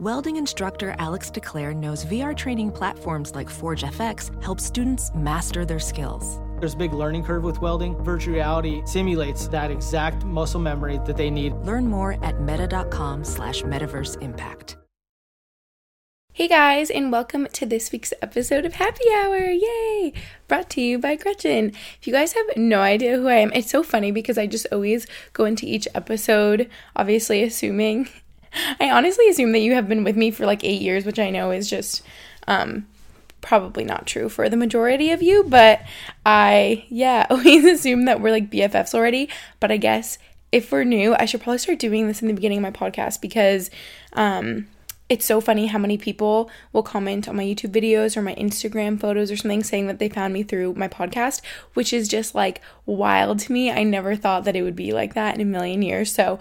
Welding instructor Alex DeClaire knows VR training platforms like Forge FX help students master their skills. There's a big learning curve with welding. Virtual reality simulates that exact muscle memory that they need. Learn more at meta.com slash metaverse impact. Hey guys, and welcome to this week's episode of Happy Hour. Yay! Brought to you by Gretchen. If you guys have no idea who I am, it's so funny because I just always go into each episode, obviously assuming I honestly assume that you have been with me for like eight years, which I know is just um, probably not true for the majority of you, but I, yeah, always assume that we're like BFFs already. But I guess if we're new, I should probably start doing this in the beginning of my podcast because um, it's so funny how many people will comment on my YouTube videos or my Instagram photos or something saying that they found me through my podcast, which is just like wild to me. I never thought that it would be like that in a million years. So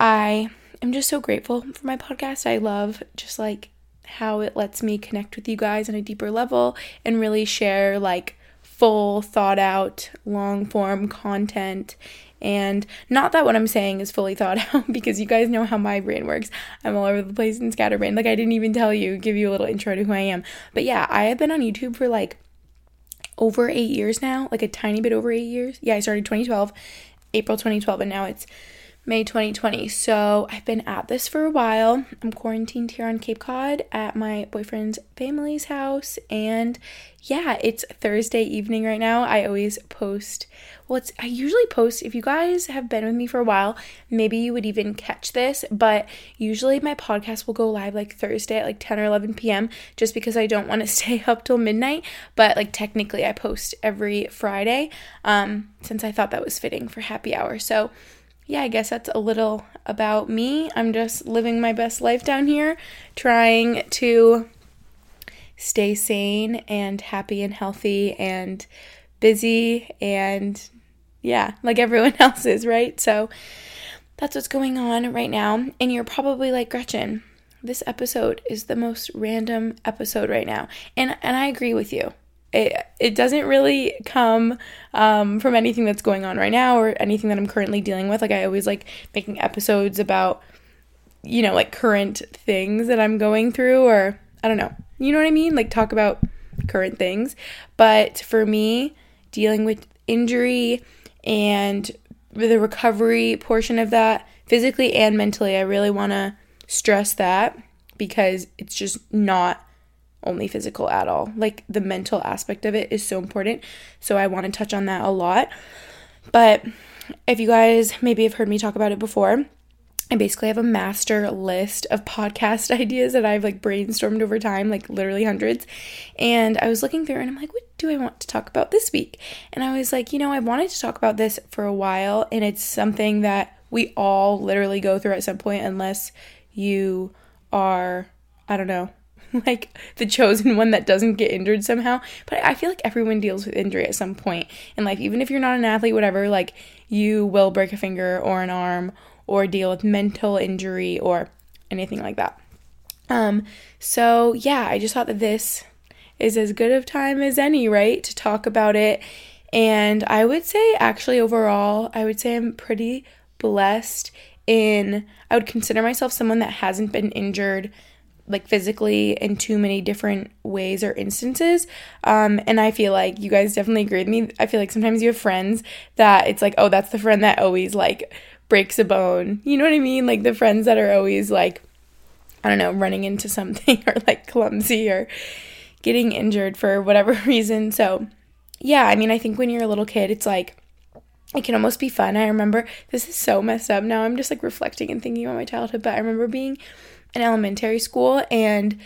I I'm just so grateful for my podcast. I love just like how it lets me connect with you guys on a deeper level and really share like full thought out long form content and not that what I'm saying is fully thought out because you guys know how my brain works. I'm all over the place and scatterbrained. Like I didn't even tell you, give you a little intro to who I am. But yeah, I have been on YouTube for like over 8 years now, like a tiny bit over 8 years. Yeah, I started 2012, April 2012 and now it's May 2020. So I've been at this for a while. I'm quarantined here on Cape Cod at my boyfriend's family's house. And yeah, it's Thursday evening right now. I always post, well, it's, I usually post, if you guys have been with me for a while, maybe you would even catch this, but usually my podcast will go live like Thursday at like 10 or 11 p.m. just because I don't want to stay up till midnight. But like technically, I post every Friday um, since I thought that was fitting for happy hour. So, yeah, I guess that's a little about me. I'm just living my best life down here, trying to stay sane and happy and healthy and busy and yeah, like everyone else is, right? So that's what's going on right now. And you're probably like, Gretchen, this episode is the most random episode right now. And and I agree with you it, it doesn't really come um, from anything that's going on right now or anything that I'm currently dealing with. Like, I always like making episodes about, you know, like current things that I'm going through, or I don't know. You know what I mean? Like, talk about current things. But for me, dealing with injury and the recovery portion of that, physically and mentally, I really want to stress that because it's just not only physical at all. Like the mental aspect of it is so important. So I want to touch on that a lot. But if you guys maybe have heard me talk about it before, I basically have a master list of podcast ideas that I've like brainstormed over time, like literally hundreds. And I was looking through and I'm like, what do I want to talk about this week? And I was like, you know, I wanted to talk about this for a while, and it's something that we all literally go through at some point, unless you are, I don't know, like the chosen one that doesn't get injured somehow. But I feel like everyone deals with injury at some point in life. Even if you're not an athlete, whatever, like you will break a finger or an arm or deal with mental injury or anything like that. Um, so yeah, I just thought that this is as good of time as any, right, to talk about it. And I would say actually overall, I would say I'm pretty blessed in I would consider myself someone that hasn't been injured like physically in too many different ways or instances. Um, and I feel like you guys definitely agree with me. I feel like sometimes you have friends that it's like, oh, that's the friend that always like breaks a bone. You know what I mean? Like the friends that are always like, I don't know, running into something or like clumsy or getting injured for whatever reason. So, yeah, I mean, I think when you're a little kid, it's like, it can almost be fun. I remember this is so messed up now. I'm just like reflecting and thinking about my childhood, but I remember being in elementary school and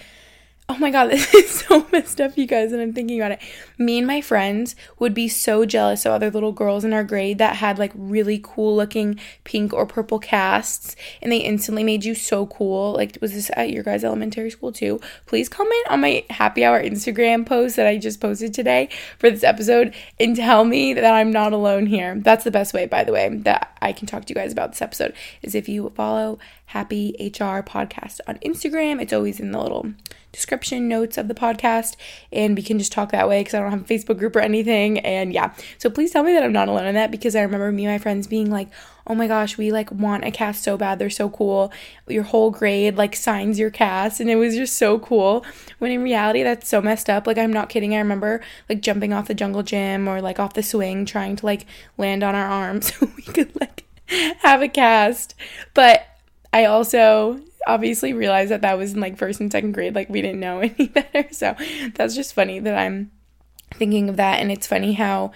oh my god, this is so messed up, you guys, and I'm thinking about it. Me and my friends would be so jealous of other little girls in our grade that had like really cool looking pink or purple casts, and they instantly made you so cool. Like, was this at your guys' elementary school too? Please comment on my happy hour Instagram post that I just posted today for this episode and tell me that I'm not alone here. That's the best way, by the way, that I can talk to you guys about this episode is if you follow Happy HR Podcast on Instagram. It's always in the little description notes of the podcast, and we can just talk that way because I don't have a Facebook group or anything. And yeah, so please tell me that I'm not alone in that because I remember me and my friends being like, oh my gosh, we like want a cast so bad. They're so cool. Your whole grade like signs your cast, and it was just so cool. When in reality, that's so messed up. Like, I'm not kidding. I remember like jumping off the jungle gym or like off the swing, trying to like land on our arms so we could like have a cast. But I also obviously realized that that was in like first and second grade. Like we didn't know any better. So that's just funny that I'm thinking of that. And it's funny how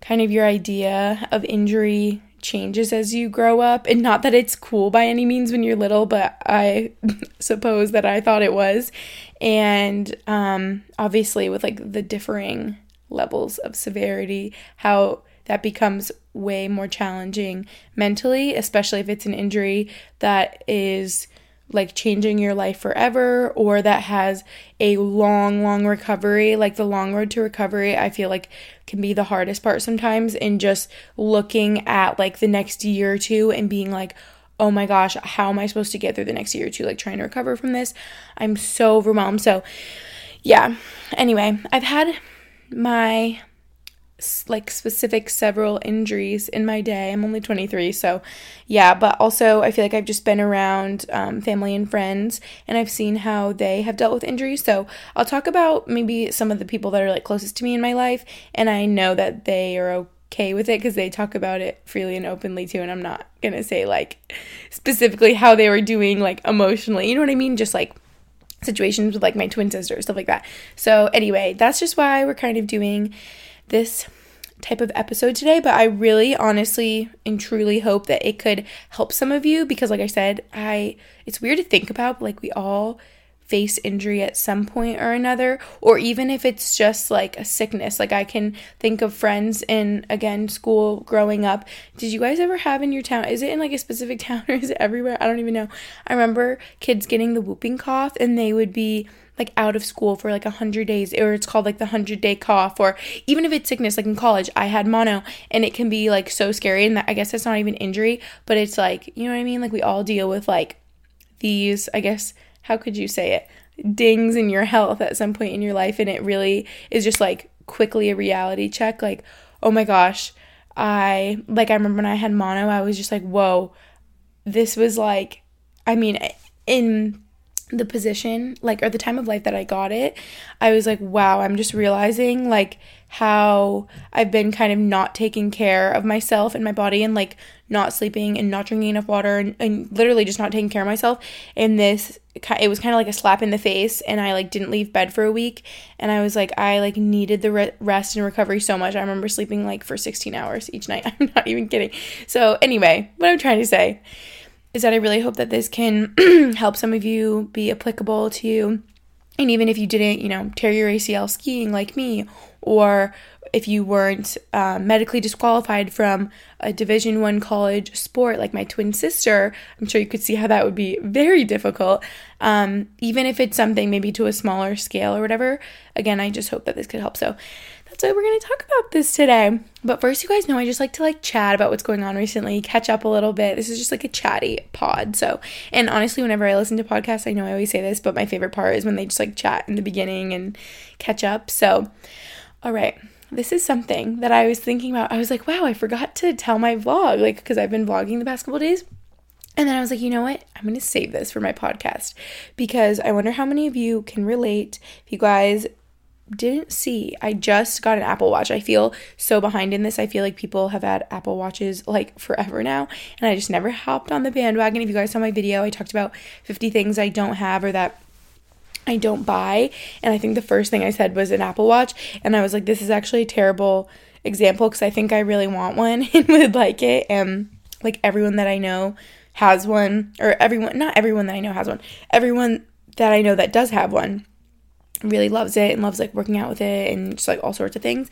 kind of your idea of injury changes as you grow up. And not that it's cool by any means when you're little, but I suppose that I thought it was. And um, obviously, with like the differing levels of severity, how that becomes way more challenging mentally, especially if it's an injury that is like changing your life forever or that has a long, long recovery. Like the long road to recovery, I feel like can be the hardest part sometimes. And just looking at like the next year or two and being like, oh my gosh, how am I supposed to get through the next year or two? Like trying to recover from this. I'm so overwhelmed. So, yeah. Anyway, I've had my like specific several injuries in my day. I'm only 23, so yeah, but also I feel like I've just been around um, family and friends and I've seen how they have dealt with injuries. So I'll talk about maybe some of the people that are like closest to me in my life, and I know that they are okay with it because they talk about it freely and openly too. And I'm not gonna say like specifically how they were doing like emotionally, you know what I mean? Just like situations with like my twin sister, stuff like that. So, anyway, that's just why we're kind of doing this type of episode today, but I really honestly and truly hope that it could help some of you because like I said, I it's weird to think about, like we all face injury at some point or another or even if it's just like a sickness. Like I can think of friends in again school growing up. Did you guys ever have in your town? Is it in like a specific town or is it everywhere? I don't even know. I remember kids getting the whooping cough and they would be like out of school for like a hundred days or it's called like the hundred day cough or even if it's sickness like in college i had mono and it can be like so scary and that, i guess that's not even injury but it's like you know what i mean like we all deal with like these i guess how could you say it dings in your health at some point in your life and it really is just like quickly a reality check like oh my gosh i like i remember when i had mono i was just like whoa this was like i mean in the position like or the time of life that I got it, I was like, wow, I'm just realizing like how I've been kind of not taking care of myself and my body and like not sleeping and not drinking enough water and, and literally just not taking care of myself. And this it was kind of like a slap in the face and I like didn't leave bed for a week and I was like I like needed the re- rest and recovery so much. I remember sleeping like for 16 hours each night. I'm not even kidding. So anyway, what I'm trying to say is that I really hope that this can help some of you be applicable to you. And even if you didn't, you know, tear your ACL skiing like me, or if you weren't uh, medically disqualified from a Division One college sport like my twin sister, I'm sure you could see how that would be very difficult. Um, even if it's something maybe to a smaller scale or whatever. Again, I just hope that this could help. So why we're going to talk about this today. But first, you guys know I just like to like chat about what's going on recently, catch up a little bit. This is just like a chatty pod. So, and honestly, whenever I listen to podcasts, I know I always say this, but my favorite part is when they just like chat in the beginning and catch up. So, all right. This is something that I was thinking about. I was like, wow, I forgot to tell my vlog, like, because I've been vlogging the past couple days. And then I was like, you know what? I'm going to save this for my podcast because I wonder how many of you can relate. If you guys didn't see. I just got an Apple Watch. I feel so behind in this. I feel like people have had Apple Watches like forever now, and I just never hopped on the bandwagon. If you guys saw my video, I talked about 50 things I don't have or that I don't buy, and I think the first thing I said was an Apple Watch, and I was like, this is actually a terrible example because I think I really want one and would like it, and like everyone that I know has one, or everyone, not everyone that I know has one, everyone that I know that does have one really loves it and loves like working out with it and just like all sorts of things.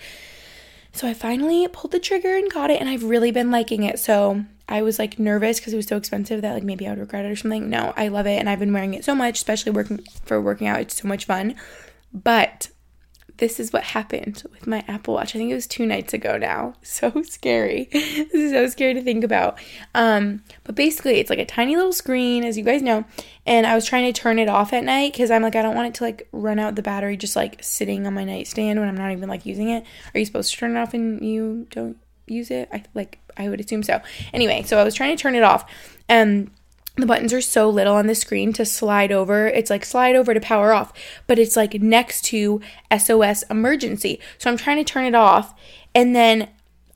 So I finally pulled the trigger and got it and I've really been liking it. So I was like nervous because it was so expensive that like maybe I would regret it or something. No, I love it and I've been wearing it so much, especially working for working out. It's so much fun. But this is what happened with my Apple Watch. I think it was two nights ago now. So scary. this is so scary to think about. Um, but basically, it's like a tiny little screen, as you guys know. And I was trying to turn it off at night because I'm like, I don't want it to like run out the battery just like sitting on my nightstand when I'm not even like using it. Are you supposed to turn it off and you don't use it? I like, I would assume so. Anyway, so I was trying to turn it off. And the buttons are so little on the screen to slide over. It's like slide over to power off, but it's like next to SOS emergency. So I'm trying to turn it off, and then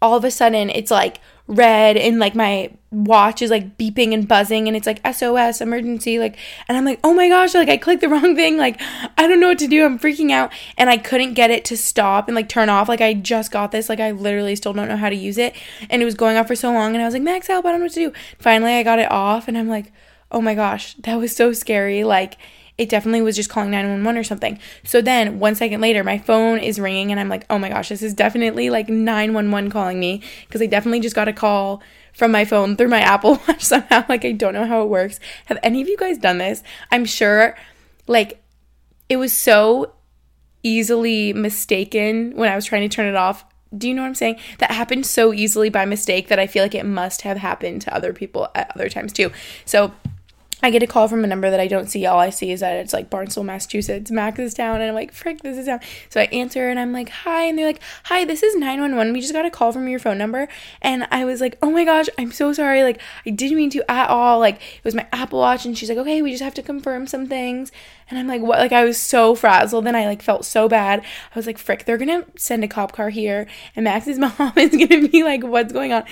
all of a sudden it's like red and like my watch is like beeping and buzzing and it's like SOS emergency like and I'm like oh my gosh like I clicked the wrong thing like I don't know what to do I'm freaking out and I couldn't get it to stop and like turn off like I just got this like I literally still don't know how to use it and it was going off for so long and I was like Max help I don't know what to do finally I got it off and I'm like oh my gosh that was so scary like it definitely was just calling 911 or something. So then one second later, my phone is ringing and I'm like, oh my gosh, this is definitely like 911 calling me because I definitely just got a call from my phone through my Apple Watch somehow. Like, I don't know how it works. Have any of you guys done this? I'm sure, like, it was so easily mistaken when I was trying to turn it off. Do you know what I'm saying? That happened so easily by mistake that I feel like it must have happened to other people at other times too. So I get a call from a number that I don't see. All I see is that it's like Barnstable, Massachusetts, Max's town, and I'm like, frick, this is town. So I answer and I'm like, hi, and they're like, hi, this is 911. We just got a call from your phone number, and I was like, oh my gosh, I'm so sorry. Like I didn't mean to at all. Like it was my Apple Watch, and she's like, okay, we just have to confirm some things, and I'm like, what? Like I was so frazzled, and I like felt so bad. I was like, frick, they're gonna send a cop car here, and Max's mom is gonna be like, what's going on?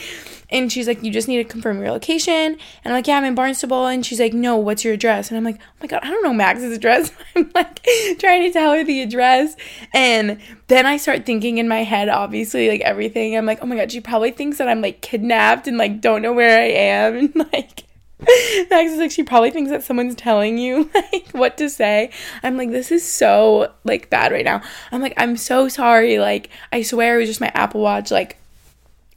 And she's like, You just need to confirm your location. And I'm like, Yeah, I'm in Barnstable. And she's like, No, what's your address? And I'm like, Oh my God, I don't know Max's address. I'm like trying to tell her the address. And then I start thinking in my head, obviously, like everything. I'm like, Oh my God, she probably thinks that I'm like kidnapped and like don't know where I am. And like, Max is like, she probably thinks that someone's telling you like what to say. I'm like, this is so like bad right now. I'm like, I'm so sorry. Like, I swear it was just my Apple Watch. Like,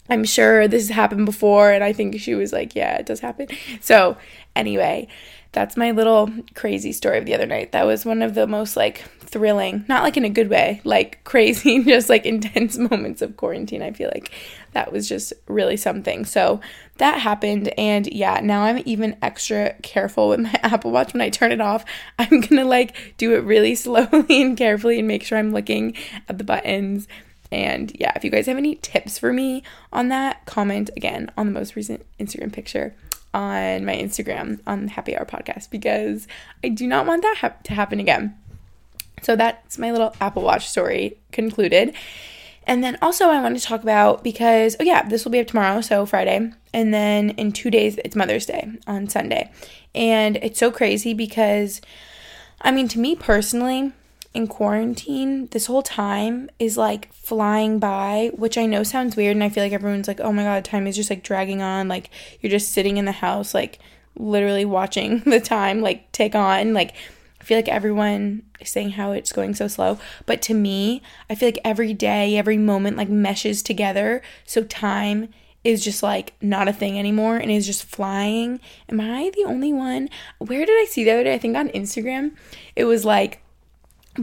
I'm sure this has happened before. And I think she was like, yeah, it does happen. So, anyway, that's my little crazy story of the other night. That was one of the most like thrilling, not like in a good way, like crazy, just like intense moments of quarantine. I feel like that was just really something. So that happened. And yeah, now I'm even extra careful with my Apple Watch when I turn it off. I'm gonna like do it really slowly and carefully and make sure I'm looking at the buttons and yeah, if you guys have any tips for me on that, comment again on the most recent Instagram picture on my Instagram on Happy Hour Podcast because I do not want that ha- to happen again. So that's my little Apple Watch story concluded. And then also, I want to talk about because, oh, yeah, this will be up tomorrow, so Friday. And then in two days, it's Mother's Day on Sunday. And it's so crazy because, I mean, to me personally, in quarantine this whole time is like flying by, which I know sounds weird. And I feel like everyone's like, oh my God, time is just like dragging on. Like you're just sitting in the house, like literally watching the time like take on. Like I feel like everyone is saying how it's going so slow. But to me, I feel like every day, every moment like meshes together. So time is just like not a thing anymore and is just flying. Am I the only one? Where did I see the other day? I think on Instagram. It was like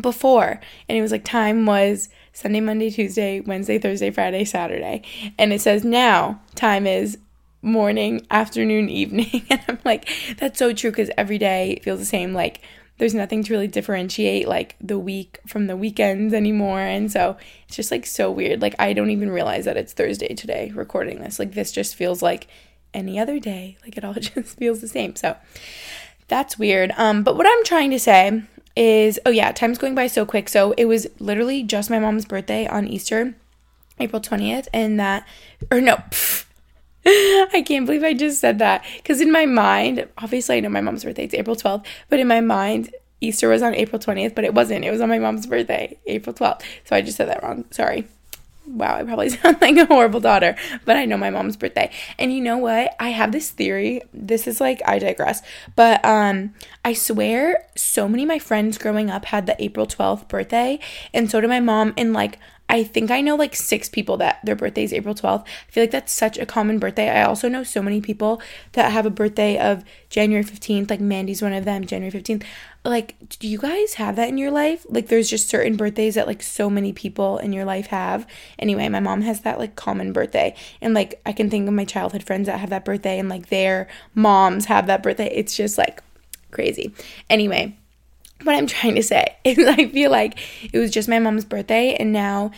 before and it was like time was Sunday, Monday, Tuesday, Wednesday, Thursday, Friday, Saturday. And it says now time is morning, afternoon, evening. And I'm like, that's so true because every day feels the same. Like there's nothing to really differentiate like the week from the weekends anymore. And so it's just like so weird. Like I don't even realize that it's Thursday today recording this. Like this just feels like any other day. Like it all just feels the same. So that's weird. Um, but what I'm trying to say is oh yeah, time's going by so quick. So it was literally just my mom's birthday on Easter, April 20th, and that or no, pff, I can't believe I just said that. Because in my mind, obviously I know my mom's birthday, it's April 12th, but in my mind, Easter was on April 20th, but it wasn't. It was on my mom's birthday, April 12th. So I just said that wrong. Sorry. Wow, I probably sound like a horrible daughter, but I know my mom's birthday. And you know what? I have this theory. This is like I digress. But um I swear so many of my friends growing up had the April 12th birthday and so did my mom and like I think I know like six people that their birthday is April 12th. I feel like that's such a common birthday. I also know so many people that have a birthday of January 15th, like Mandy's one of them, January 15th. Like, do you guys have that in your life? Like, there's just certain birthdays that like so many people in your life have. Anyway, my mom has that like common birthday. And like, I can think of my childhood friends that have that birthday and like their moms have that birthday. It's just like crazy. Anyway, what I'm trying to say is I feel like it was just my mom's birthday and now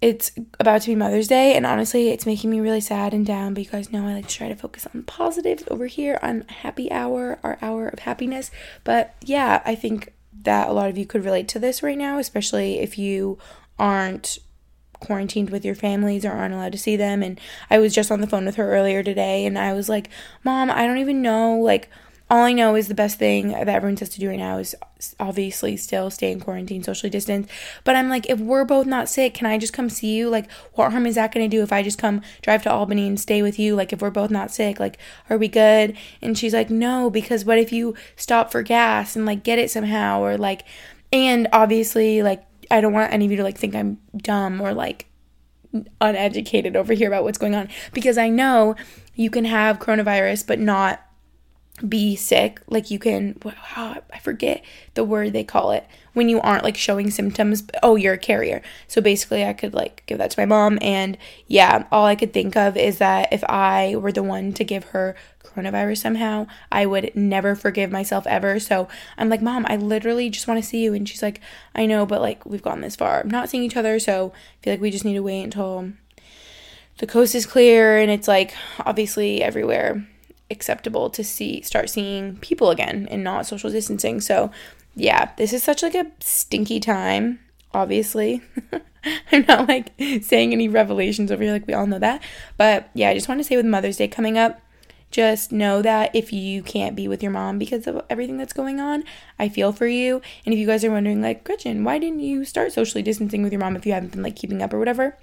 it's about to be Mother's Day and honestly it's making me really sad and down but you guys know I like to try to focus on positives over here on happy hour, our hour of happiness. But yeah, I think that a lot of you could relate to this right now, especially if you aren't quarantined with your families or aren't allowed to see them and I was just on the phone with her earlier today and I was like, "Mom, I don't even know like all I know is the best thing that everyone says to do right now is obviously still stay in quarantine, socially distance. But I'm like, if we're both not sick, can I just come see you? Like, what harm is that going to do if I just come drive to Albany and stay with you? Like, if we're both not sick, like, are we good? And she's like, no, because what if you stop for gas and like get it somehow? Or like, and obviously, like, I don't want any of you to like think I'm dumb or like uneducated over here about what's going on because I know you can have coronavirus but not be sick like you can wow, i forget the word they call it when you aren't like showing symptoms oh you're a carrier. So basically i could like give that to my mom and yeah all i could think of is that if i were the one to give her coronavirus somehow i would never forgive myself ever. So i'm like mom i literally just want to see you and she's like i know but like we've gone this far I'm not seeing each other so i feel like we just need to wait until the coast is clear and it's like obviously everywhere acceptable to see start seeing people again and not social distancing. So, yeah, this is such like a stinky time, obviously. I'm not like saying any revelations over here like we all know that. But yeah, I just want to say with Mother's Day coming up, just know that if you can't be with your mom because of everything that's going on, I feel for you. And if you guys are wondering like, Gretchen, why didn't you start socially distancing with your mom if you haven't been like keeping up or whatever?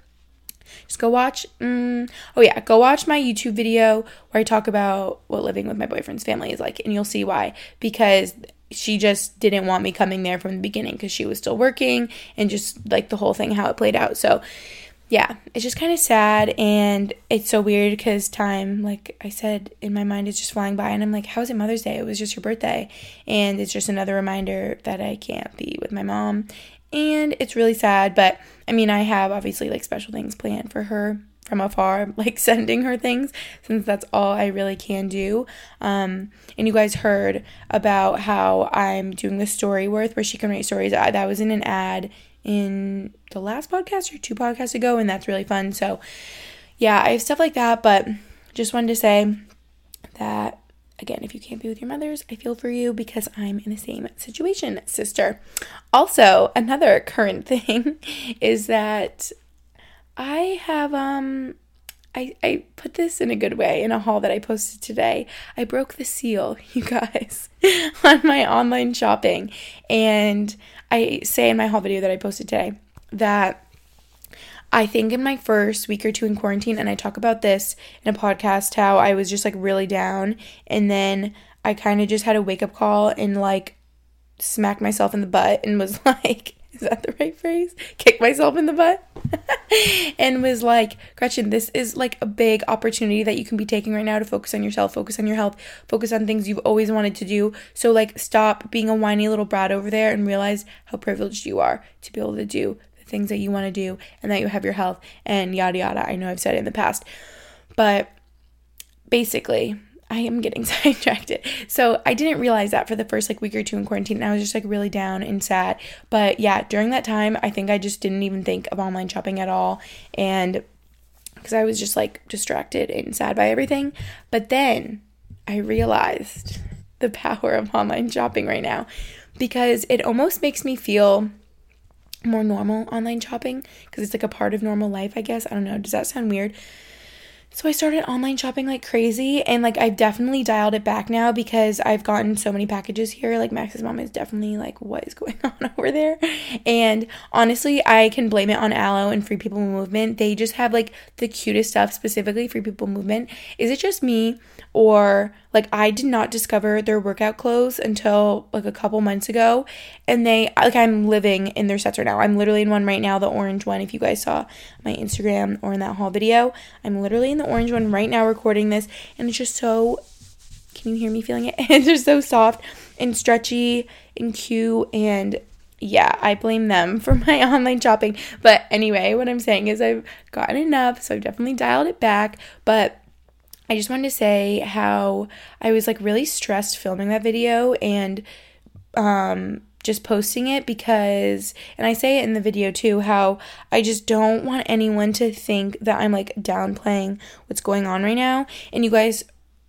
Just go watch mm, oh yeah go watch my youtube video where i talk about what living with my boyfriend's family is like and you'll see why. Because she just didn't want me coming there from the beginning because she was still working and just like the whole thing how it played out. So yeah it's just kind of sad and it's so weird because time like i said in my mind is just flying by and i'm like how is it mother's day? It was just your birthday. And it's just another reminder that i can't be with my mom and it's really sad but i mean i have obviously like special things planned for her from afar like sending her things since that's all i really can do. Um, and you guys heard about how i'm doing the Storyworth where she can write stories. That was in an ad in the last podcast or two podcasts ago and that's really fun. So yeah i have stuff like that but just wanted to say that Again, if you can't be with your mothers, I feel for you because I'm in the same situation, sister. Also, another current thing is that I have um I, I put this in a good way in a haul that I posted today. I broke the seal, you guys, on my online shopping. And I say in my haul video that I posted today that I think in my first week or two in quarantine, and I talk about this in a podcast, how I was just like really down. And then I kind of just had a wake up call and like smacked myself in the butt and was like, is that the right phrase? Kick myself in the butt. and was like, Gretchen, this is like a big opportunity that you can be taking right now to focus on yourself, focus on your health, focus on things you've always wanted to do. So, like, stop being a whiny little brat over there and realize how privileged you are to be able to do things that you want to do and that you have your health and yada yada. I know I've said it in the past. But basically, I am getting sidetracked. So I didn't realize that for the first like week or two in quarantine. And I was just like really down and sad. But yeah, during that time, I think I just didn't even think of online shopping at all. And because I was just like distracted and sad by everything. But then I realized the power of online shopping right now because it almost makes me feel more normal online shopping because it's like a part of normal life, I guess. I don't know. Does that sound weird? So I started online shopping like crazy and like I've definitely dialed it back now because I've gotten so many packages here. Like Max's mom is definitely like what is going on over there? And honestly, I can blame it on Alo and Free People Movement. They just have like the cutest stuff specifically Free People Movement. Is it just me or like I did not discover their workout clothes until like a couple months ago and they like I'm living in their sets right now. I'm literally in one right now, the orange one if you guys saw my Instagram or in that haul video. I'm literally in the orange one right now recording this and it's just so can you hear me feeling it? it's just so soft and stretchy and cute and yeah, I blame them for my online shopping. But anyway, what I'm saying is I've gotten enough, so I've definitely dialed it back, but I just wanted to say how I was like really stressed filming that video and um just posting it because and I say it in the video too how I just don't want anyone to think that I'm like downplaying what's going on right now. And you guys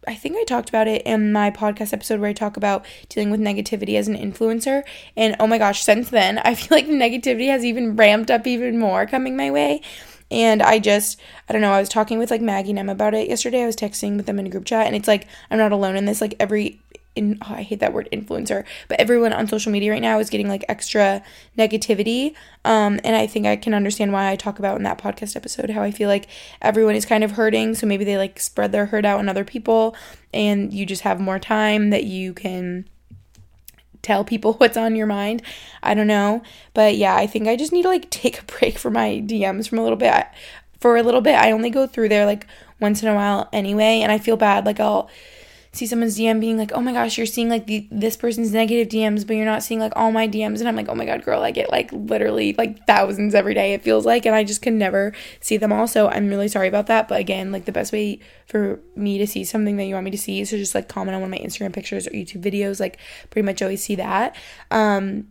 I think I talked about it in my podcast episode where I talk about dealing with negativity as an influencer. And oh my gosh, since then, I feel like negativity has even ramped up even more coming my way. And I just, I don't know, I was talking with like Maggie and Em about it yesterday. I was texting with them in a group chat, and it's like, I'm not alone in this. Like, every, in, oh, I hate that word influencer, but everyone on social media right now is getting like extra negativity. Um, and I think I can understand why I talk about in that podcast episode how I feel like everyone is kind of hurting. So maybe they like spread their hurt out on other people, and you just have more time that you can tell people what's on your mind. I don't know. But yeah, I think I just need to like take a break from my DMs from a little bit. For a little bit, I only go through there like once in a while anyway, and I feel bad. Like I'll see someone's DM being like, "Oh my gosh, you're seeing like the, this person's negative DMs, but you're not seeing like all my DMs." And I'm like, "Oh my god, girl, I get like literally like thousands every day. It feels like, and I just can never see them all. So I'm really sorry about that. But again, like the best way for me to see something that you want me to see is to just like comment on one of my Instagram pictures or YouTube videos. Like pretty much always see that. Um,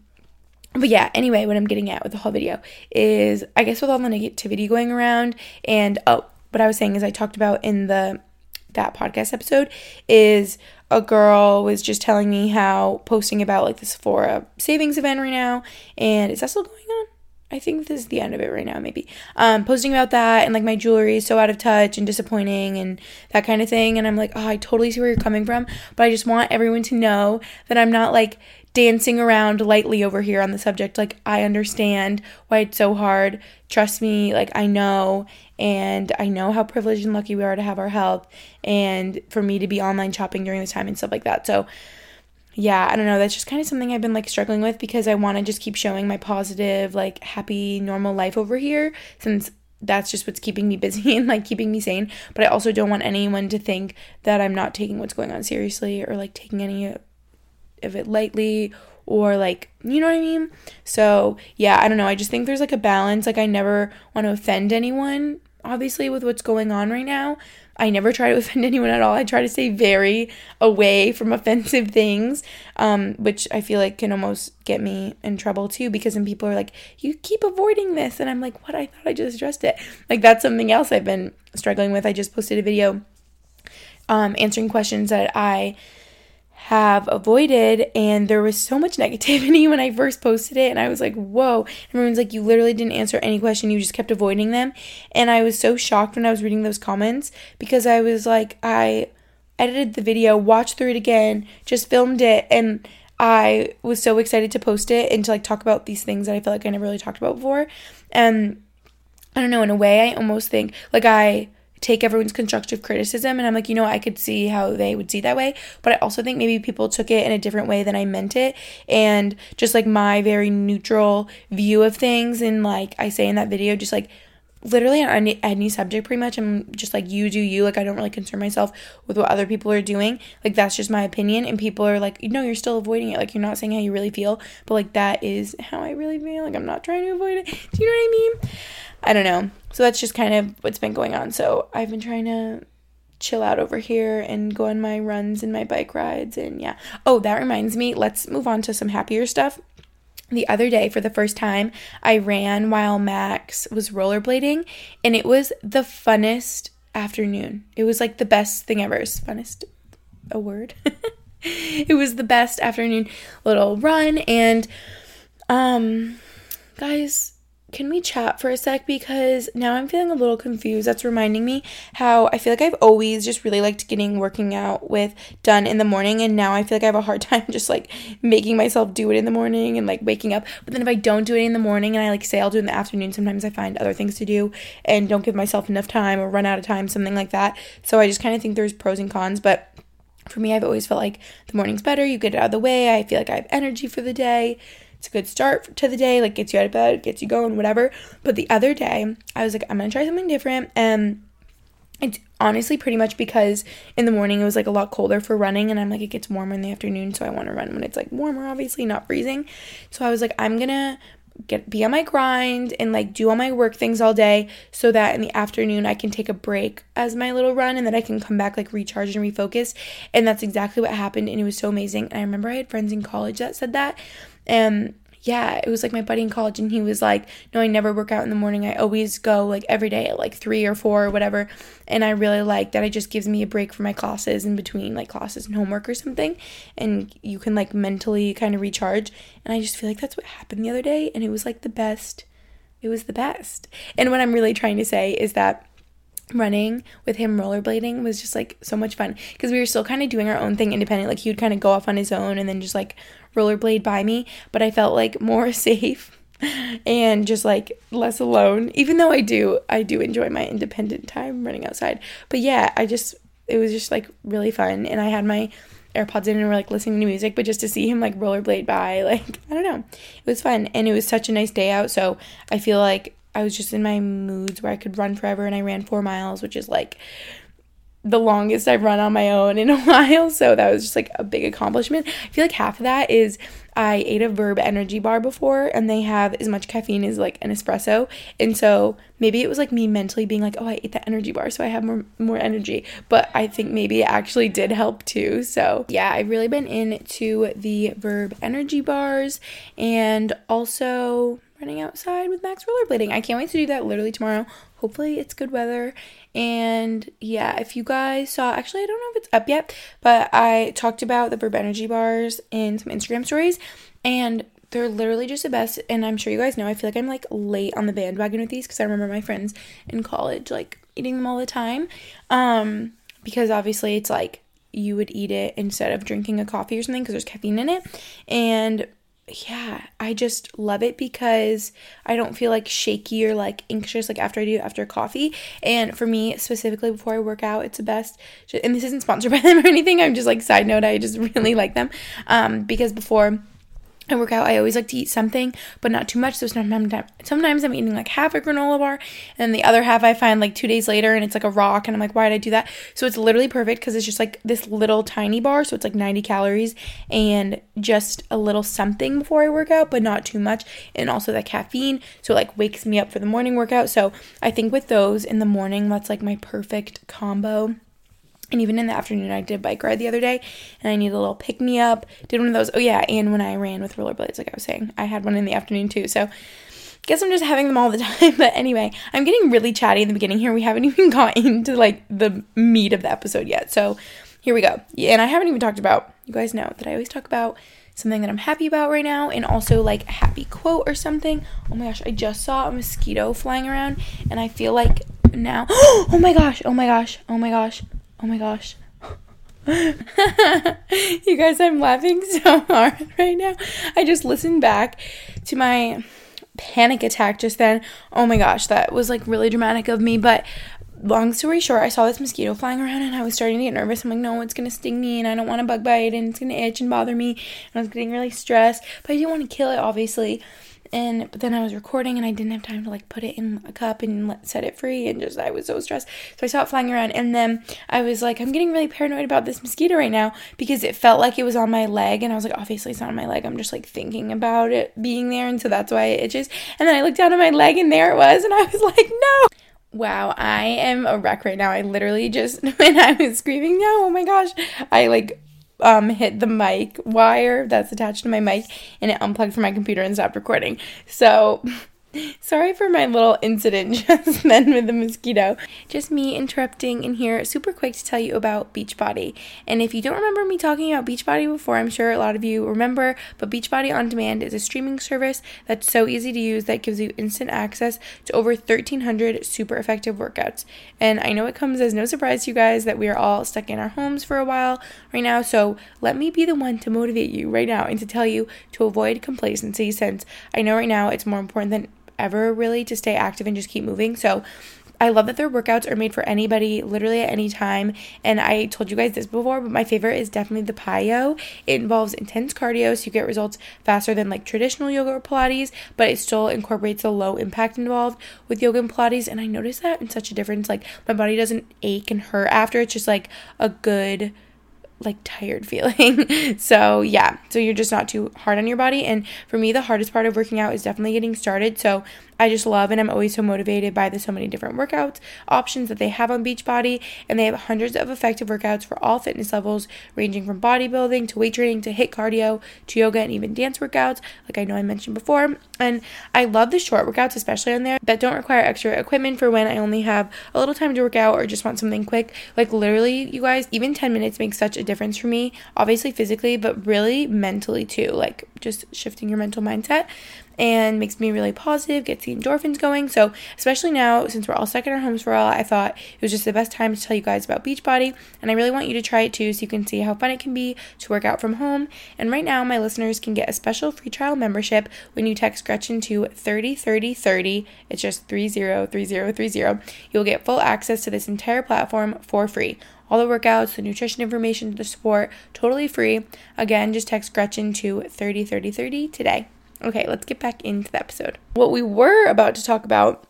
but yeah, anyway, what I'm getting at with the whole video is I guess with all the negativity going around, and oh, what I was saying is I talked about in the that podcast episode is a girl was just telling me how posting about like the Sephora savings event right now, and is that still going on? I think this is the end of it right now, maybe. Um, posting about that and like my jewelry is so out of touch and disappointing and that kind of thing. And I'm like, oh, I totally see where you're coming from, but I just want everyone to know that I'm not like dancing around lightly over here on the subject. Like, I understand why it's so hard. Trust me, like, I know. And I know how privileged and lucky we are to have our health and for me to be online shopping during this time and stuff like that. So, yeah, I don't know. That's just kind of something I've been like struggling with because I want to just keep showing my positive, like, happy, normal life over here since that's just what's keeping me busy and like keeping me sane. But I also don't want anyone to think that I'm not taking what's going on seriously or like taking any of it lightly or like you know what I mean? So, yeah, I don't know. I just think there's like a balance. Like I never want to offend anyone obviously with what's going on right now. I never try to offend anyone at all. I try to stay very away from offensive things, um, which I feel like can almost get me in trouble too because then people are like, you keep avoiding this. And I'm like, what? I thought I just addressed it. Like, that's something else I've been struggling with. I just posted a video um, answering questions that I have avoided and there was so much negativity when I first posted it and I was like, "Whoa." Everyone's like, "You literally didn't answer any question. You just kept avoiding them." And I was so shocked when I was reading those comments because I was like, I edited the video, watched through it again, just filmed it and I was so excited to post it and to like talk about these things that I feel like I never really talked about before. And I don't know, in a way I almost think like I take everyone's constructive criticism and I'm like, you know, I could see how they would see that way, but I also think maybe people took it in a different way than I meant it. And just like my very neutral view of things and like I say in that video just like literally on any, any subject pretty much i'm just like you do you like i don't really concern myself with what other people are doing. Like that's just my opinion and people are like no you're still avoiding it. Like you're not saying how you really feel but like that is how i really feel. Like i'm not trying to avoid it. Do you know what i mean? I don't know. So that's just kind of what's been going on. So I've been trying to chill out over here and go on my runs and my bike rides and yeah. Oh, that reminds me, let's move on to some happier stuff. The other day, for the first time, I ran while Max was rollerblading, and it was the funnest afternoon. It was like the best thing ever. Funnest a word? it was the best afternoon little run, and um, guys, can we chat for a sec? Because now I'm feeling a little confused. That's reminding me how I feel like I've always just really liked getting working out with done in the morning. And now I feel like I have a hard time just like making myself do it in the morning and like waking up. But then if I don't do it in the morning and I like say I'll do it in the afternoon, sometimes I find other things to do and don't give myself enough time or run out of time, something like that. So I just kind of think there's pros and cons. But for me, I've always felt like the morning's better. You get it out of the way. I feel like I have energy for the day it's a good start to the day, like gets you out of bed, gets you going, whatever. But the other day, I was like, I'm gonna try something different. And it's honestly pretty much because in the morning it was like a lot colder for running, and I'm like, it gets warmer in the afternoon, so I wanna run when it's like warmer, obviously, not freezing. So I was like, I'm gonna get be on my grind and like do all my work things all day so that in the afternoon I can take a break as my little run and then I can come back like recharge and refocus. And that's exactly what happened and it was so amazing. And I remember I had friends in college that said that. And yeah, it was like my buddy in college, and he was like, No, I never work out in the morning. I always go like every day at like three or four or whatever. And I really like that it just gives me a break for my classes in between like classes and homework or something. And you can like mentally kind of recharge. And I just feel like that's what happened the other day. And it was like the best. It was the best. And what I'm really trying to say is that running with him rollerblading was just like so much fun because we were still kind of doing our own thing independent like he would kind of go off on his own and then just like rollerblade by me but i felt like more safe and just like less alone even though i do i do enjoy my independent time running outside but yeah i just it was just like really fun and i had my AirPods in and we're like listening to music, but just to see him like rollerblade by, like, I don't know. It was fun and it was such a nice day out. So I feel like I was just in my moods where I could run forever and I ran four miles, which is like the longest I've run on my own in a while. So that was just like a big accomplishment. I feel like half of that is I ate a Verb energy bar before and they have as much caffeine as like an espresso. And so maybe it was like me mentally being like, oh, I ate that energy bar, so I have more more energy. But I think maybe it actually did help too. So yeah, I've really been into the Verb energy bars and also running outside with Max rollerblading. I can't wait to do that literally tomorrow. Hopefully, it's good weather. And yeah, if you guys saw, actually, I don't know if it's up yet, but I talked about the Verb Energy bars in some Instagram stories, and they're literally just the best. And I'm sure you guys know, I feel like I'm like late on the bandwagon with these because I remember my friends in college like eating them all the time. Um, because obviously, it's like you would eat it instead of drinking a coffee or something because there's caffeine in it. And yeah, I just love it because I don't feel like shaky or like anxious like after I do after coffee. And for me specifically before I work out, it's the best. And this isn't sponsored by them or anything. I'm just like side note, I just really like them. Um, because before I work out, I always like to eat something, but not too much. So sometimes, sometimes I'm eating like half a granola bar, and the other half I find like two days later, and it's like a rock, and I'm like, why did I do that? So it's literally perfect because it's just like this little tiny bar, so it's like 90 calories and just a little something before I work out, but not too much, and also the caffeine, so it like wakes me up for the morning workout. So I think with those in the morning, that's like my perfect combo. And even in the afternoon, I did bike ride the other day and I needed a little pick me up. Did one of those. Oh, yeah. And when I ran with rollerblades, like I was saying, I had one in the afternoon too. So, guess I'm just having them all the time. But anyway, I'm getting really chatty in the beginning here. We haven't even gotten into like the meat of the episode yet. So, here we go. And I haven't even talked about, you guys know that I always talk about something that I'm happy about right now and also like a happy quote or something. Oh my gosh, I just saw a mosquito flying around and I feel like now, oh my gosh, oh my gosh, oh my gosh. Oh my gosh. you guys, I'm laughing so hard right now. I just listened back to my panic attack just then. Oh my gosh, that was like really dramatic of me. But long story short, I saw this mosquito flying around and I was starting to get nervous. I'm like, no, it's gonna sting me and I don't want a bug bite and it's gonna itch and bother me. And I was getting really stressed, but I didn't want to kill it, obviously and but then I was recording and I didn't have time to like put it in a cup and let, set it free and just I was so stressed. So I saw it flying around and then I was like, I'm getting really paranoid about this mosquito right now because it felt like it was on my leg and I was like, obviously it's not on my leg. I'm just like thinking about it being there and so that's why it itches. And then I looked down at my leg and there it was and I was like, no. Wow, I am a wreck right now. I literally just when I was screaming, no, oh my gosh, I like um, hit the mic wire that's attached to my mic and it unplugged from my computer and stopped recording. So Sorry for my little incident just then with the mosquito. Just me interrupting in here super quick to tell you about Beachbody. And if you don't remember me talking about Beachbody before, I'm sure a lot of you remember, but Beachbody On Demand is a streaming service that's so easy to use that gives you instant access to over 1,300 super effective workouts. And I know it comes as no surprise to you guys that we are all stuck in our homes for a while right now, so let me be the one to motivate you right now and to tell you to avoid complacency since I know right now it's more important than ever really to stay active and just keep moving. So I love that their workouts are made for anybody, literally at any time. And I told you guys this before, but my favorite is definitely the PiYo. It involves intense cardio, so you get results faster than like traditional yoga or Pilates, but it still incorporates the low impact involved with yoga and Pilates. And I noticed that in such a difference. Like my body doesn't ache and hurt after. It's just like a good like tired feeling. so, yeah, so you're just not too hard on your body. And for me, the hardest part of working out is definitely getting started. So, I just love and I'm always so motivated by the so many different workout options that they have on Beachbody. And they have hundreds of effective workouts for all fitness levels, ranging from bodybuilding to weight training to HIIT cardio to yoga and even dance workouts, like I know I mentioned before. And I love the short workouts, especially on there, that don't require extra equipment for when I only have a little time to work out or just want something quick. Like, literally, you guys, even 10 minutes makes such a difference for me, obviously physically, but really mentally too. Like, just shifting your mental mindset and makes me really positive, gets the endorphins going. So, especially now, since we're all stuck in our homes for a while, I thought it was just the best time to tell you guys about Beachbody. And I really want you to try it too so you can see how fun it can be to work out from home. And right now, my listeners can get a special free trial membership when you text Gretchen to 303030. It's just 303030. You'll get full access to this entire platform for free all the workouts, the nutrition information, the support, totally free. Again, just text Gretchen to 303030 today. Okay, let's get back into the episode. What we were about to talk about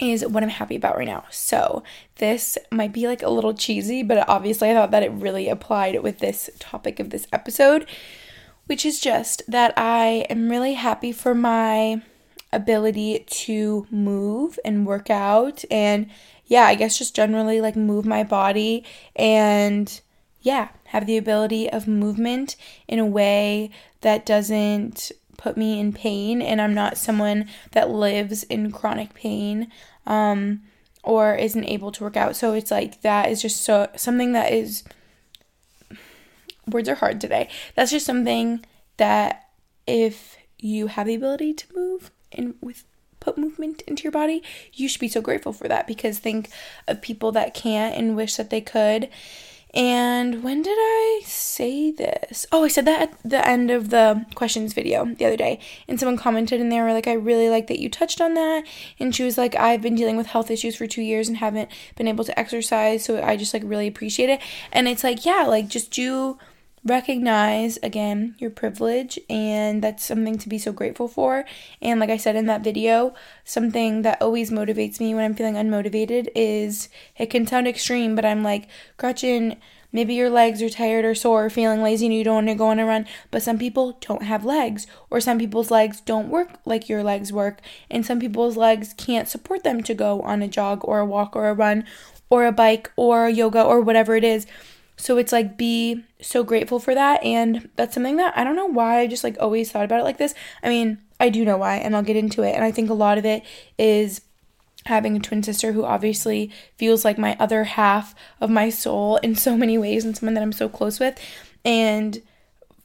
is what I'm happy about right now. So, this might be like a little cheesy, but obviously I thought that it really applied with this topic of this episode, which is just that I am really happy for my ability to move and work out and yeah, I guess just generally like move my body and yeah, have the ability of movement in a way that doesn't put me in pain and I'm not someone that lives in chronic pain um, or isn't able to work out. So it's like that is just so something that is words are hard today. That's just something that if you have the ability to move and with put movement into your body, you should be so grateful for that because think of people that can't and wish that they could and when did I say this? Oh, I said that at the end of the questions video the other day. And someone commented and they were like, I really like that you touched on that. And she was like, I've been dealing with health issues for two years and haven't been able to exercise. So I just like really appreciate it. And it's like, yeah, like just do recognize again your privilege and that's something to be so grateful for. And like i said in that video something that always motivates me when i'm feeling unmotivated is it can sound extreme but i'm like gretchen maybe your legs are tired or sore or feeling lazy and you don't want to go on a run. But some people don't have legs or some people's legs don't work like your legs work and some people's legs can't support them to go on a jog or a walk or a run or a bike or yoga or whatever it is so it's like be so grateful for that. And that's something that I don't know why I just like always thought about it like this. I mean, I do know why, and I'll get into it. And I think a lot of it is having a twin sister who obviously feels like my other half of my soul in so many ways and someone that I'm so close with. And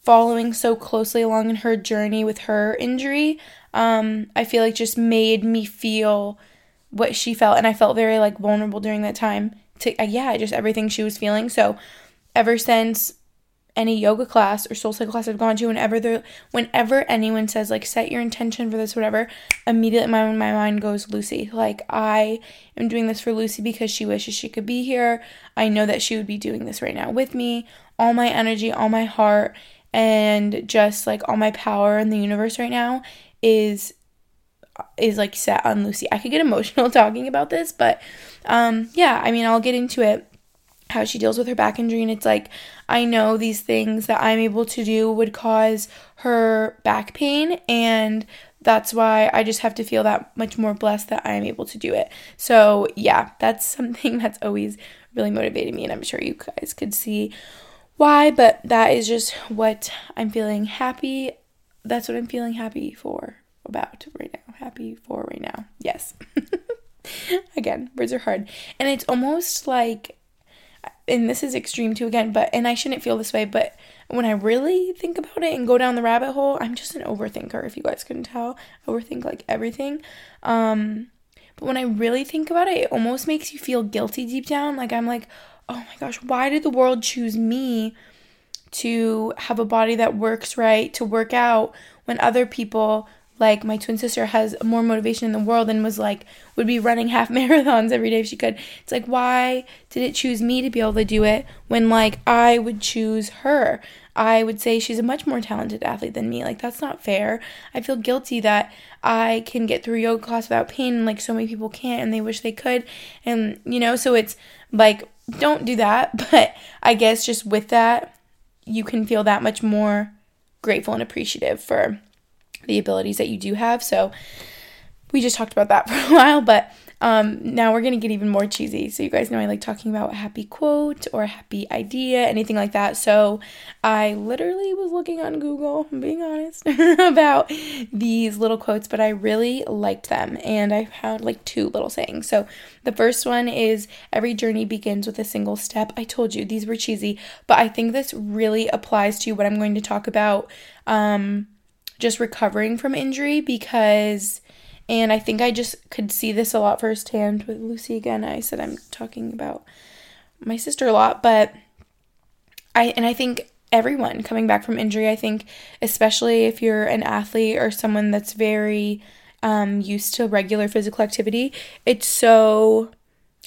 following so closely along in her journey with her injury, um, I feel like just made me feel what she felt. And I felt very like vulnerable during that time to, uh, yeah, just everything she was feeling. So ever since any yoga class or soul cycle class I've gone to, whenever the whenever anyone says like set your intention for this, whatever, immediately my my mind goes Lucy. Like I am doing this for Lucy because she wishes she could be here. I know that she would be doing this right now with me. All my energy, all my heart, and just like all my power in the universe right now is is like set on Lucy. I could get emotional talking about this, but um yeah, I mean, I'll get into it how she deals with her back injury and it's like I know these things that I'm able to do would cause her back pain and that's why I just have to feel that much more blessed that I am able to do it. So, yeah, that's something that's always really motivated me and I'm sure you guys could see why, but that is just what I'm feeling happy. That's what I'm feeling happy for about right now, happy for right now. Yes. again, words are hard. And it's almost like, and this is extreme too, again, but, and I shouldn't feel this way, but when I really think about it and go down the rabbit hole, I'm just an overthinker, if you guys couldn't tell. Overthink like everything. Um, but when I really think about it, it almost makes you feel guilty deep down. Like, I'm like, oh my gosh, why did the world choose me to have a body that works right, to work out when other people like my twin sister has more motivation in the world and was like would be running half marathons every day if she could. It's like why did it choose me to be able to do it when like i would choose her? I would say she's a much more talented athlete than me. Like that's not fair. I feel guilty that i can get through yoga class without pain and like so many people can't and they wish they could. And you know so it's like don't do that. But i guess just with that you can feel that much more grateful and appreciative for the abilities that you do have. So we just talked about that for a while, but um, now we're gonna get even more cheesy. So you guys know I like talking about a happy quote or a happy idea, anything like that. So I literally was looking on Google, I'm being honest, about these little quotes, but I really liked them, and I found like two little sayings. So the first one is every journey begins with a single step. I told you these were cheesy, but I think this really applies to what I'm going to talk about. Um, just recovering from injury because and I think I just could see this a lot firsthand with Lucy again. I said I'm talking about my sister a lot, but I and I think everyone coming back from injury, I think especially if you're an athlete or someone that's very um, used to regular physical activity, it's so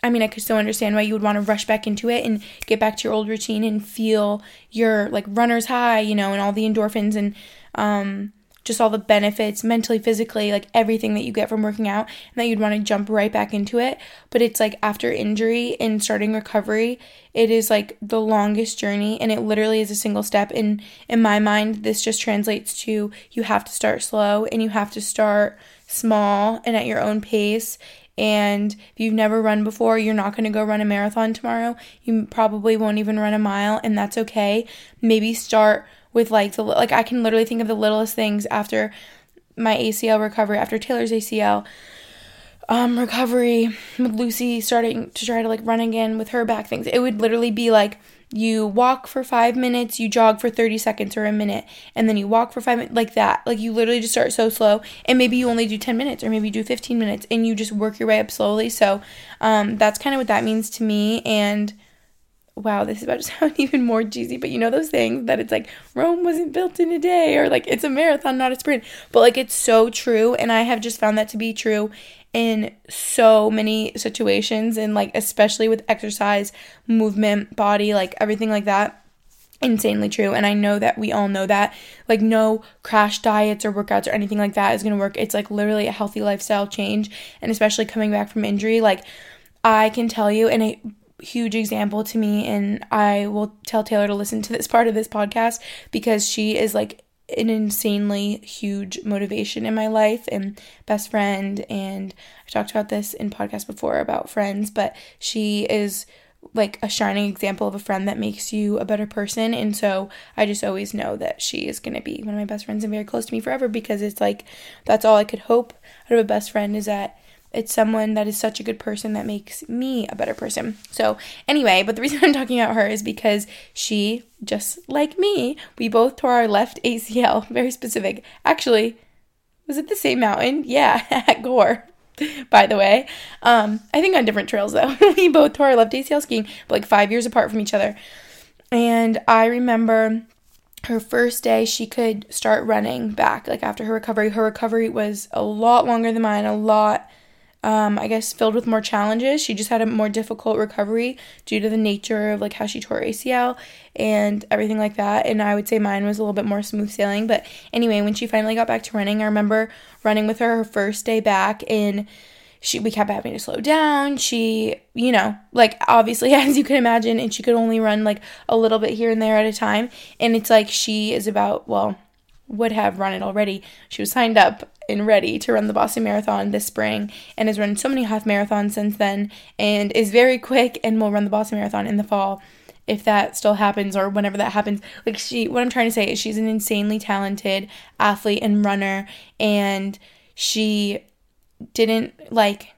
I mean, I could still understand why you would want to rush back into it and get back to your old routine and feel your like runner's high, you know, and all the endorphins and um, just all the benefits mentally, physically, like everything that you get from working out, and that you'd want to jump right back into it. But it's like after injury and starting recovery, it is like the longest journey, and it literally is a single step. And in my mind, this just translates to you have to start slow and you have to start small and at your own pace. And if you've never run before, you're not going to go run a marathon tomorrow. You probably won't even run a mile, and that's okay. Maybe start with like the like I can literally think of the littlest things after my ACL recovery, after Taylor's ACL um recovery with Lucy starting to try to like run again with her back things. It would literally be like you walk for 5 minutes, you jog for 30 seconds or a minute, and then you walk for 5 minutes like that. Like you literally just start so slow and maybe you only do 10 minutes or maybe you do 15 minutes and you just work your way up slowly. So um that's kind of what that means to me and wow, this is about to sound even more cheesy, but you know those things that it's like Rome wasn't built in a day or like it's a marathon, not a sprint. But like it's so true. And I have just found that to be true in so many situations and like especially with exercise, movement, body, like everything like that. Insanely true. And I know that we all know that. Like, no crash diets or workouts or anything like that is going to work. It's like literally a healthy lifestyle change. And especially coming back from injury, like, I can tell you, and it huge example to me and I will tell Taylor to listen to this part of this podcast because she is like an insanely huge motivation in my life and best friend and I talked about this in podcast before about friends but she is like a shining example of a friend that makes you a better person and so I just always know that she is going to be one of my best friends and very close to me forever because it's like that's all I could hope out of a best friend is that it's someone that is such a good person that makes me a better person. So, anyway, but the reason I'm talking about her is because she, just like me, we both tore our left ACL, very specific. Actually, was it the same mountain? Yeah, at Gore. By the way, um, I think on different trails though. we both tore our left ACL skiing, but like five years apart from each other. And I remember her first day she could start running back like after her recovery her recovery was a lot longer than mine a lot um, I guess, filled with more challenges. She just had a more difficult recovery due to the nature of like how she tore ACL and everything like that. And I would say mine was a little bit more smooth sailing. But anyway, when she finally got back to running, I remember running with her her first day back and she we kept having to slow down. She, you know, like obviously as you can imagine, and she could only run like a little bit here and there at a time. And it's like she is about well, would have run it already. She was signed up and ready to run the Boston Marathon this spring and has run so many half marathons since then and is very quick and will run the Boston Marathon in the fall. if that still happens or whenever that happens. Like she what I'm trying to say is she's an insanely talented athlete and runner and she didn't like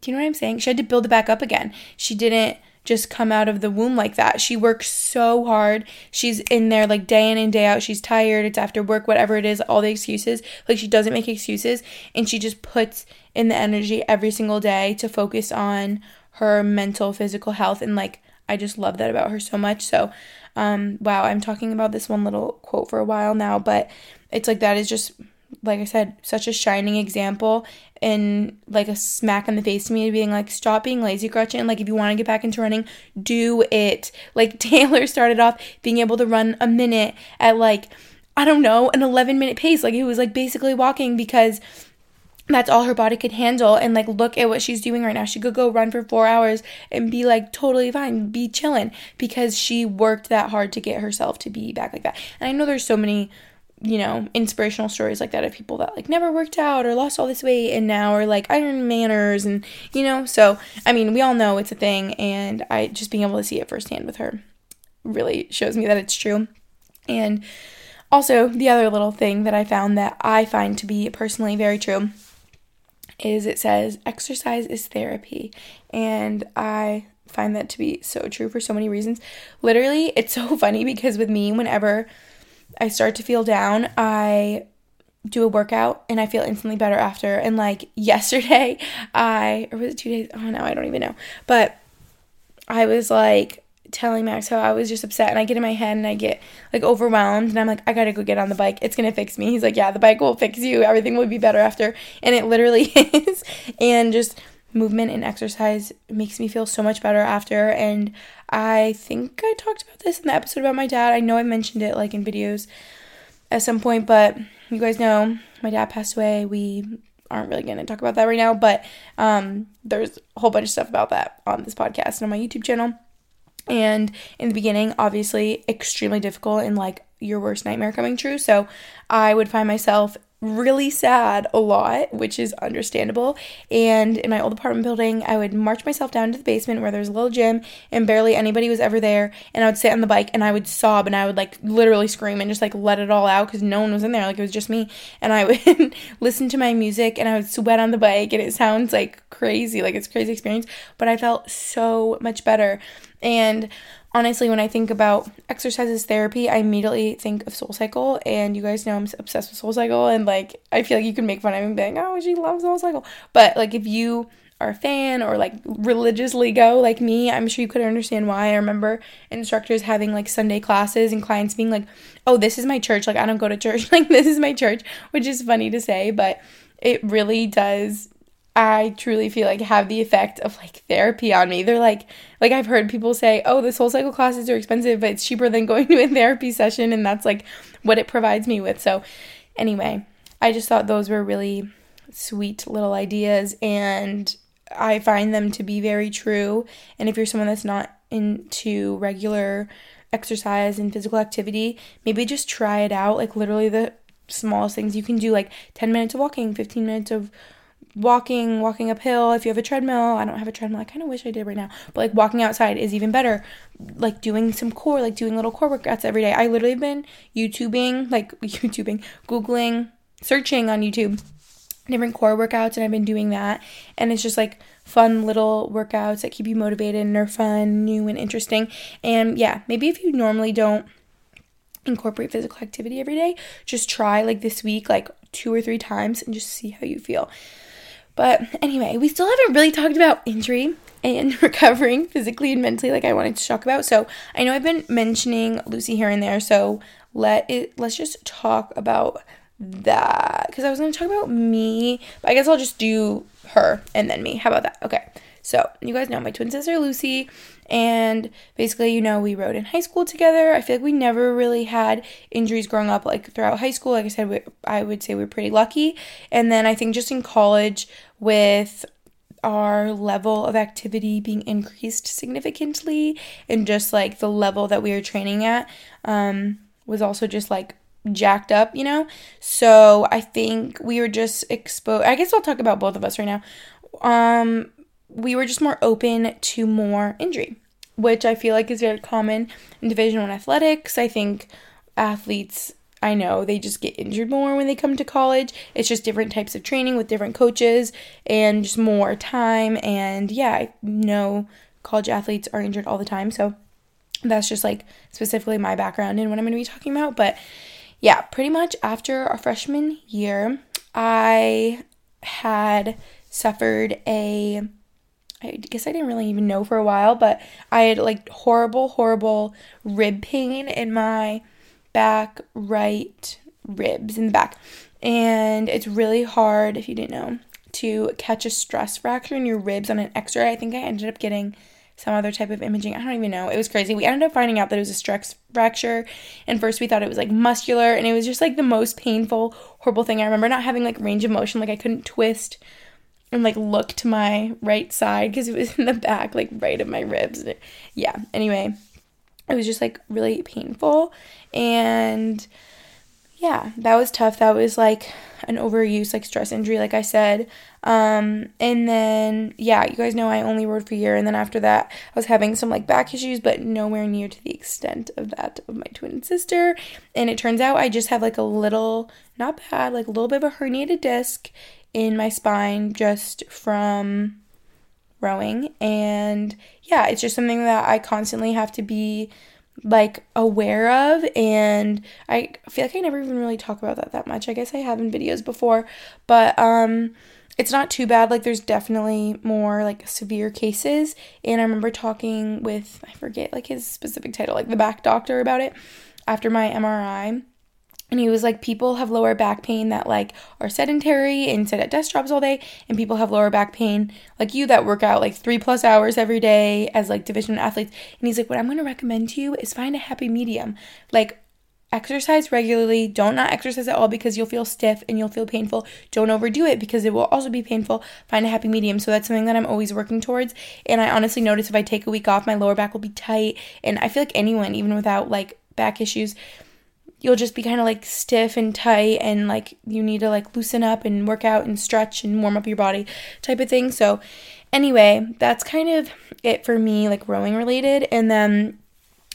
do you know what I'm saying? She had to build it back up again. She didn't just come out of the womb like that. She works so hard. She's in there like day in and day out. She's tired. It's after work, whatever it is, all the excuses. Like she doesn't make excuses and she just puts in the energy every single day to focus on her mental, physical health. And like, I just love that about her so much. So, um, wow, I'm talking about this one little quote for a while now, but it's like that is just like I said, such a shining example and like a smack in the face to me being like, stop being lazy, Gretchen. Like, if you want to get back into running, do it. Like, Taylor started off being able to run a minute at like, I don't know, an 11 minute pace. Like, it was like basically walking because that's all her body could handle. And like, look at what she's doing right now. She could go run for four hours and be like totally fine, be chilling because she worked that hard to get herself to be back like that. And I know there's so many you know, inspirational stories like that of people that like never worked out or lost all this weight and now are like Iron Manners and you know, so I mean, we all know it's a thing and I just being able to see it firsthand with her really shows me that it's true. And also, the other little thing that I found that I find to be personally very true is it says exercise is therapy. And I find that to be so true for so many reasons. Literally, it's so funny because with me, whenever I start to feel down, I do a workout and I feel instantly better after. And like yesterday, I, or was it two days? Oh no, I don't even know. But I was like telling Max how I was just upset and I get in my head and I get like overwhelmed and I'm like, I gotta go get on the bike. It's gonna fix me. He's like, Yeah, the bike will fix you. Everything will be better after. And it literally is. and just movement and exercise makes me feel so much better after. And I think I talked about this in the episode about my dad. I know I mentioned it like in videos at some point, but you guys know my dad passed away. We aren't really going to talk about that right now, but um, there's a whole bunch of stuff about that on this podcast and on my YouTube channel. And in the beginning, obviously, extremely difficult and like your worst nightmare coming true. So I would find myself really sad a lot, which is understandable. And in my old apartment building, I would march myself down to the basement where there's a little gym and barely anybody was ever there. And I would sit on the bike and I would sob and I would like literally scream and just like let it all out because no one was in there. Like it was just me. And I would listen to my music and I would sweat on the bike and it sounds like crazy. Like it's crazy experience. But I felt so much better. And honestly, when I think about exercises therapy, I immediately think of Soul Cycle. And you guys know I'm obsessed with Soul Cycle. And like, I feel like you can make fun of me and be like, oh, she loves Soul Cycle. But like, if you are a fan or like religiously go like me, I'm sure you could understand why. I remember instructors having like Sunday classes and clients being like, oh, this is my church. Like, I don't go to church. Like, this is my church, which is funny to say, but it really does I truly feel like have the effect of like therapy on me. They're like like I've heard people say, "Oh, the soul cycle classes are expensive, but it's cheaper than going to a therapy session." And that's like what it provides me with. So, anyway, I just thought those were really sweet little ideas and I find them to be very true. And if you're someone that's not into regular exercise and physical activity, maybe just try it out. Like literally the smallest things you can do like 10 minutes of walking, 15 minutes of walking, walking uphill. If you have a treadmill, I don't have a treadmill. I kind of wish I did right now. But like walking outside is even better. Like doing some core, like doing little core workouts every day. I literally been YouTubing, like YouTubing, Googling, searching on YouTube different core workouts and I've been doing that. And it's just like fun little workouts that keep you motivated and are fun, new and interesting. And yeah, maybe if you normally don't incorporate physical activity every day, just try like this week like two or three times and just see how you feel. But anyway, we still haven't really talked about injury and recovering physically and mentally like I wanted to talk about. So I know I've been mentioning Lucy here and there, so let it let's just talk about that because I was going to talk about me, but I guess I'll just do her and then me. How about that? Okay. So, you guys know my twin sister Lucy, and basically, you know, we rode in high school together. I feel like we never really had injuries growing up, like throughout high school. Like I said, we, I would say we we're pretty lucky. And then I think just in college, with our level of activity being increased significantly, and just like the level that we were training at, um, was also just like jacked up, you know? So I think we were just exposed. I guess I'll talk about both of us right now. Um, we were just more open to more injury. Which I feel like is very common in Division 1 athletics. I think athletes I know they just get injured more when they come to college. It's just different types of training with different coaches and just more time. And yeah, I know college athletes are injured all the time. So that's just like specifically my background and what I'm going to be talking about. But yeah, pretty much after our freshman year, I had suffered a I guess I didn't really even know for a while, but I had like horrible, horrible rib pain in my back right ribs in the back. And it's really hard, if you didn't know, to catch a stress fracture in your ribs on an x ray. I think I ended up getting some other type of imaging. I don't even know. It was crazy. We ended up finding out that it was a stress fracture. And first we thought it was like muscular and it was just like the most painful, horrible thing. I remember not having like range of motion, like I couldn't twist and like look to my right side because it was in the back, like right of my ribs. Yeah, anyway, it was just like really painful. And yeah, that was tough. That was like an overuse, like stress injury, like I said. Um, and then, yeah, you guys know I only rode for a year. And then after that, I was having some like back issues, but nowhere near to the extent of that of my twin sister. And it turns out I just have like a little, not bad, like a little bit of a herniated disc in my spine just from rowing. And yeah, it's just something that I constantly have to be like aware of and I feel like I never even really talk about that that much. I guess I have in videos before, but um it's not too bad. Like there's definitely more like severe cases and I remember talking with I forget like his specific title, like the back doctor about it after my MRI and he was like people have lower back pain that like are sedentary and sit at desk jobs all day and people have lower back pain like you that work out like three plus hours every day as like division athletes. And he's like what i'm to recommend to you is find a happy medium. Like exercise regularly. Don't not exercise at all because you'll feel stiff and you'll feel painful. Don't overdo it because it will also be painful. Find a happy medium. So that's something that i'm always working towards. And i honestly notice if i take a week off my lower back will be tight. And i feel like anyone even without like back issues you'll just be kind of like stiff and tight and like you need to like loosen up and work out and stretch and warm up your body type of thing. So anyway, that's kind of it for me like rowing related and then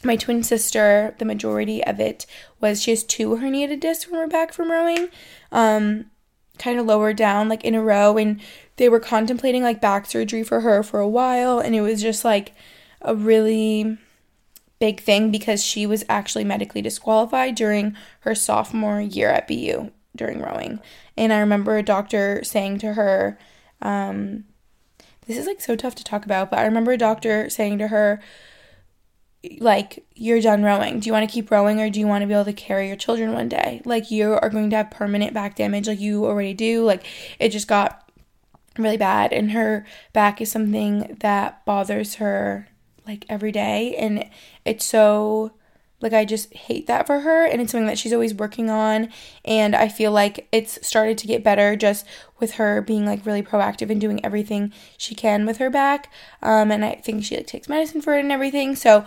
my twin sister, the majority of it was she has two herniated discs from her back from rowing. Um kind of lower down like in a row and they were contemplating like back surgery for her for a while and it was just like a really big thing because she was actually medically disqualified during her sophomore year at BU during rowing. And I remember a doctor saying to her, um, this is like so tough to talk about, but I remember a doctor saying to her, like, you're done rowing. Do you want to keep rowing or do you want to be able to carry your children one day? Like, you are going to have permanent back damage, like you already do. Like, it just got really bad, and her back is something that bothers her like every day and it's so like I just hate that for her and it's something that she's always working on and I feel like it's started to get better just with her being like really proactive and doing everything she can with her back um and I think she like takes medicine for it and everything so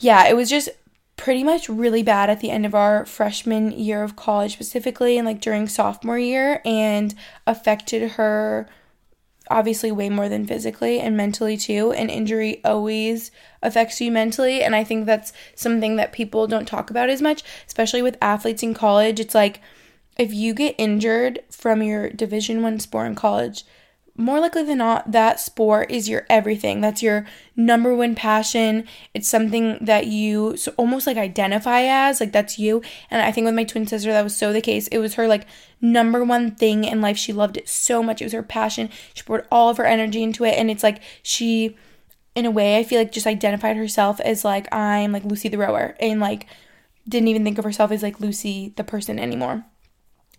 yeah it was just pretty much really bad at the end of our freshman year of college specifically and like during sophomore year and affected her obviously way more than physically and mentally too. An injury always affects you mentally, and I think that's something that people don't talk about as much, especially with athletes in college. It's like if you get injured from your division 1 sport in college, more likely than not, that sport is your everything. That's your number one passion. It's something that you so almost like identify as, like that's you. And I think with my twin sister, that was so the case. It was her like number one thing in life. She loved it so much. It was her passion. She poured all of her energy into it. And it's like she, in a way, I feel like just identified herself as like, I'm like Lucy the rower and like didn't even think of herself as like Lucy the person anymore.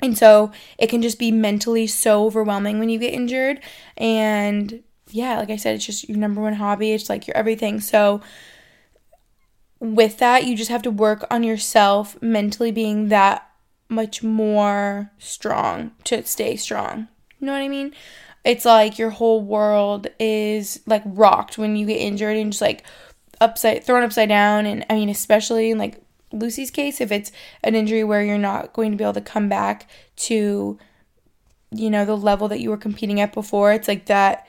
And so it can just be mentally so overwhelming when you get injured. And yeah, like I said, it's just your number one hobby. It's like your everything. So with that, you just have to work on yourself mentally being that much more strong to stay strong. You know what I mean? It's like your whole world is like rocked when you get injured and just like upside thrown upside down and I mean especially in like Lucy's case, if it's an injury where you're not going to be able to come back to, you know, the level that you were competing at before, it's like that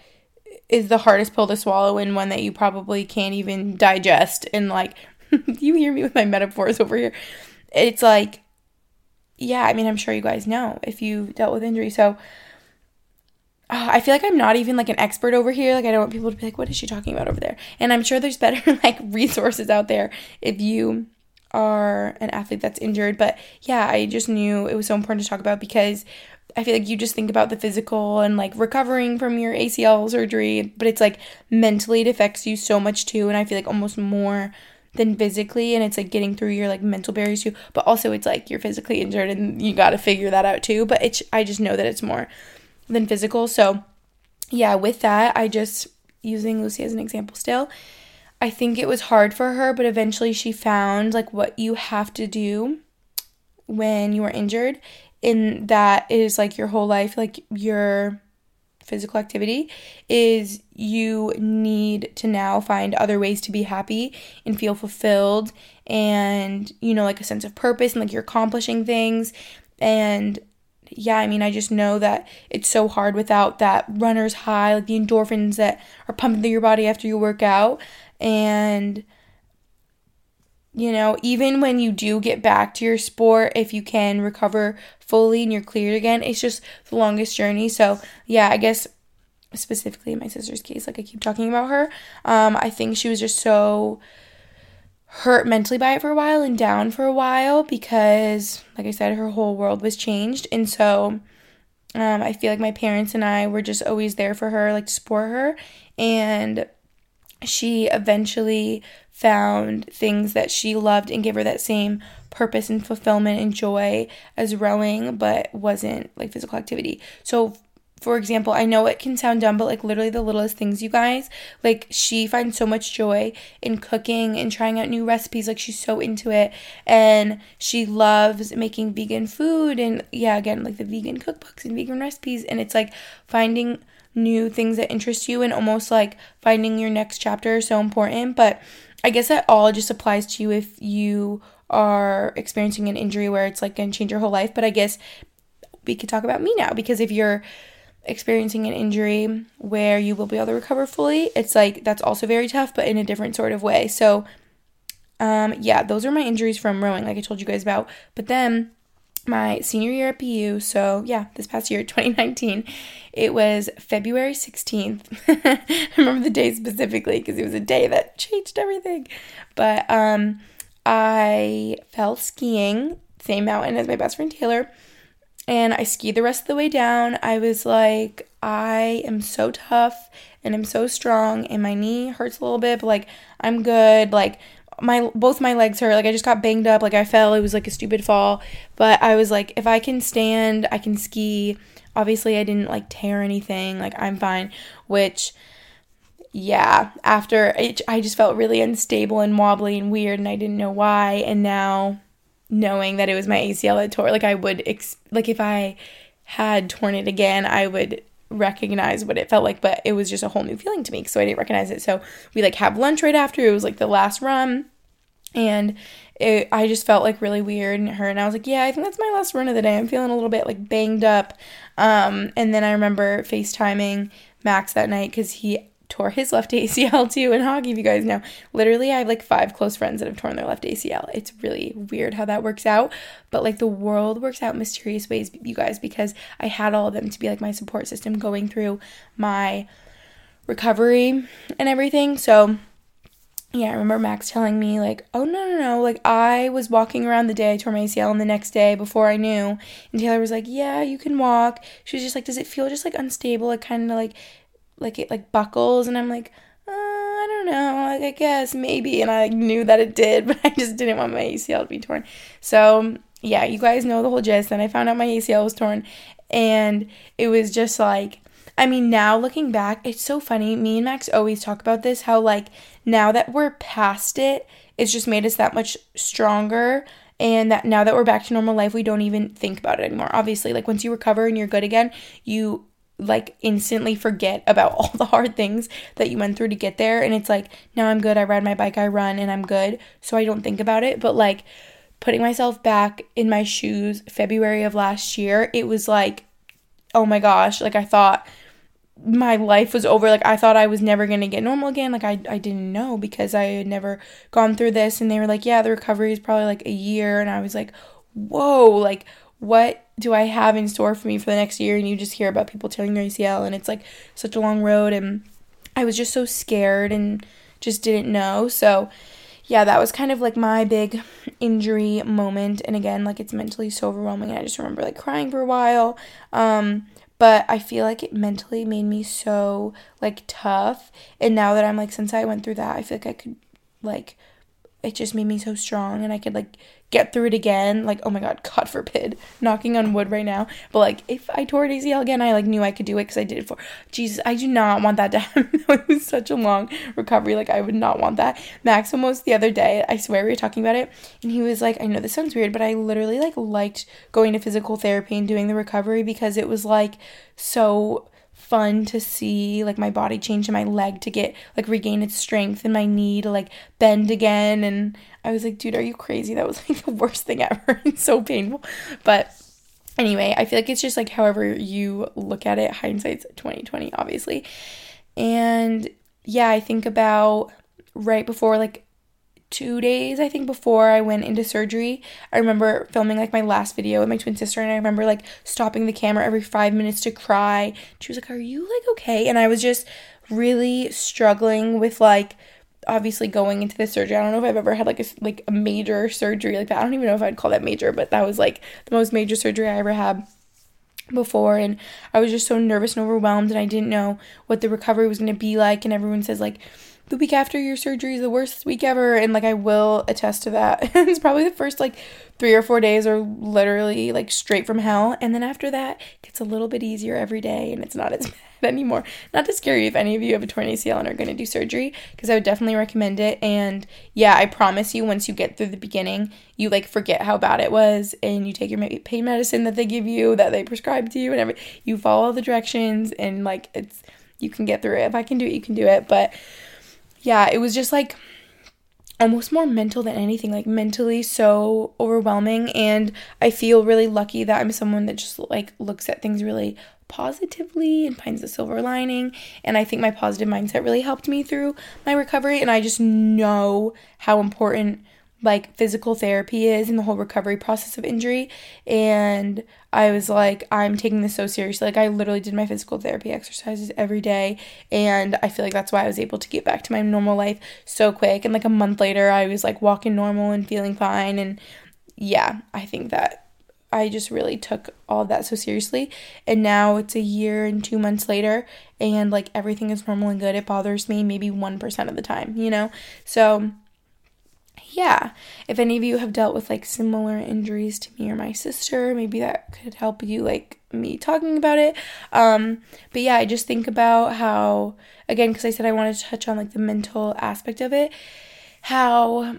is the hardest pill to swallow and one that you probably can't even digest. And like, you hear me with my metaphors over here. It's like, yeah, I mean, I'm sure you guys know if you dealt with injury. So uh, I feel like I'm not even like an expert over here. Like, I don't want people to be like, what is she talking about over there? And I'm sure there's better like resources out there if you are an athlete that's injured. But yeah, I just knew it was so important to talk about because I feel like you just think about the physical and like recovering from your ACL surgery, but it's like mentally it affects you so much too. And I feel like almost more than physically. And it's like getting through your like mental barriers too. But also it's like you're physically injured and you got to figure that out too. But it's, I just know that it's more than physical. So yeah, with that, I just, using Lucy as an example still, I think it was hard for her, but eventually she found like what you have to do when you are injured and that is like your whole life, like your physical activity, is you need to now find other ways to be happy and feel fulfilled and, you know, like a sense of purpose and like you're accomplishing things. And yeah, I mean, I just know that it's so hard without that runner's high, like the endorphins that are pumping through your body after you work out. And you know, even when you do get back to your sport, if you can recover fully and you're cleared again, it's just the longest journey. So, yeah, I guess specifically in my sister's case, like I keep talking about her, um, I think she was just so hurt mentally by it for a while and down for a while because, like I said, her whole world was changed. And so, um, I feel like my parents and I were just always there for her, like to support her. And she eventually found things that she loved and gave her that same purpose and fulfillment and joy as rowing, but wasn't like physical activity. So, for example, I know it can sound dumb, but like literally the littlest things, you guys. Like, she finds so much joy in cooking and trying out new recipes. Like, she's so into it. And she loves making vegan food. And yeah, again, like the vegan cookbooks and vegan recipes. And it's like finding new things that interest you and almost like finding your next chapter is so important. But I guess that all just applies to you if you are experiencing an injury where it's like going to change your whole life. But I guess we could talk about me now because if you're experiencing an injury where you will be able to recover fully, it's like that's also very tough, but in a different sort of way. So, um, yeah, those are my injuries from rowing, like I told you guys about. But then my senior year at BU, so yeah, this past year, 2019, it was February 16th. I remember the day specifically because it was a day that changed everything. But um, I fell skiing, same mountain as my best friend Taylor, and I skied the rest of the way down. I was like, I am so tough and I'm so strong, and my knee hurts a little bit, but like, I'm good. Like, my both my legs hurt. Like i just got banged up. Like i fell. It was like a stupid fall. But i was like if i can stand i can ski. Obviously i didn't like tear anything. Like i'm fine. Which yeah. After it i just felt really unstable and wobbly and weird and i didn't know why. And now knowing that it was my acl that tore like i would ex- like if i had torn it again i would recognize what it felt like, but it was just a whole new feeling to me. So I didn't recognize it. So we like have lunch right after. It was like the last run. And it, I just felt like really weird and her and I was like, yeah, I think that's my last run of the day. I'm feeling a little bit like banged up. Um, and then I remember FaceTiming Max that night because he tore his left ACL too in hockey, if you guys know. Literally, I have like five close friends that have torn their left ACL. It's really weird how that works out. But like the world works out mysterious ways, you guys, because I had all of them to be like my support system going through my recovery and everything. So yeah, I remember Max telling me, like, oh, no, no, no. Like, I was walking around the day I tore my ACL and the next day before I knew. And Taylor was like, yeah, you can walk. She was just like, does it feel just like unstable? Like, kind of like like it like buckles and I'm like uh, I don't know like I guess maybe and I knew that it did but I just didn't want my ACL to be torn. So yeah you guys know the whole gist and I found out my ACL was torn and it was just like I mean now looking back it's so funny me and Max always talk about this how like now that we're past it it's just made us that much stronger and that now that we're back to normal life we don't even think about it anymore. Obviously like once you recover and you're good again you like instantly forget about all the hard things that you went through to get there. And it's like now I'm good. I ride my bike I run and I'm good. So I don't think about it. But like putting myself back in my shoes February of last year it was like oh my gosh. Like I thought my life was over. Like I thought I was never gonna get normal again. Like I, I didn't know because I had never gone through this. And they were like, Yeah, the recovery is probably like a year. And I was like, Whoa, like what do I have in store for me for the next year? And you just hear about people tearing their ACL and it's like such a long road and I was just so scared and just didn't know. So yeah, that was kind of like my big injury moment. And again, like it's mentally so overwhelming. I just remember like crying for a while. Um, but I feel like it mentally made me so like tough. And now that I'm like, since I went through that, I feel like I could like it just made me so strong and I could like get through it again. Like, oh my god, God forbid, knocking on wood right now. But like, if I tore an ACL again, I like knew I could do it because I did it for. Jesus, I do not want that to happen. it was such a long recovery. Like, I would not want that. Max almost the other day, I swear we were talking about it, and he was like, I know this sounds weird, but I literally like liked going to physical therapy and doing the recovery because it was like so fun to see like my body change and my leg to get like regain its strength and my knee to like bend again. And I was like dude are you crazy? That was like the worst thing ever. It's so painful. But anyway I feel like it's just like however you look at it. Hindsight's 2020 obviously. And yeah I think about right before like two days, I think, before I went into surgery. I remember filming like my last video with my twin sister, and I remember like stopping the camera every five minutes to cry. She was like, Are you like okay? And I was just really struggling with like obviously going into the surgery. I don't know if I've ever had like a like a major surgery like that. I don't even know if I'd call that major, but that was like the most major surgery I ever had before and I was just so nervous and overwhelmed and I didn't know what the recovery was going to be like and everyone says like the week after your surgery is the worst week ever and like I will attest to that. it's probably the first like 3 or 4 days are literally like straight from hell and then after that it gets a little bit easier every day and it's not as bad anymore. Not to scare you if any of you have a torn ACL and are going to do surgery because I would definitely recommend it and yeah, I promise you once you get through the beginning, you like forget how bad it was and you take your pain medicine that they give you that they prescribe to you and every you follow the directions and like it's you can get through it. If I can do it, you can do it. But yeah, it was just like almost more mental than anything, like mentally so overwhelming. And I feel really lucky that I'm someone that just like looks at things really positively and finds the silver lining. And I think my positive mindset really helped me through my recovery. And I just know how important like physical therapy is in the whole recovery process of injury and I was like I'm taking this so seriously like I literally did my physical therapy exercises every day and I feel like that's why I was able to get back to my normal life so quick and like a month later I was like walking normal and feeling fine and yeah I think that I just really took all of that so seriously. And now it's a year and two months later, and like everything is normal and good. It bothers me maybe 1% of the time, you know? So yeah, if any of you have dealt with like similar injuries to me or my sister, maybe that could help you like me talking about it. Um, but yeah, I just think about how again because I said I wanted to touch on like the mental aspect of it, how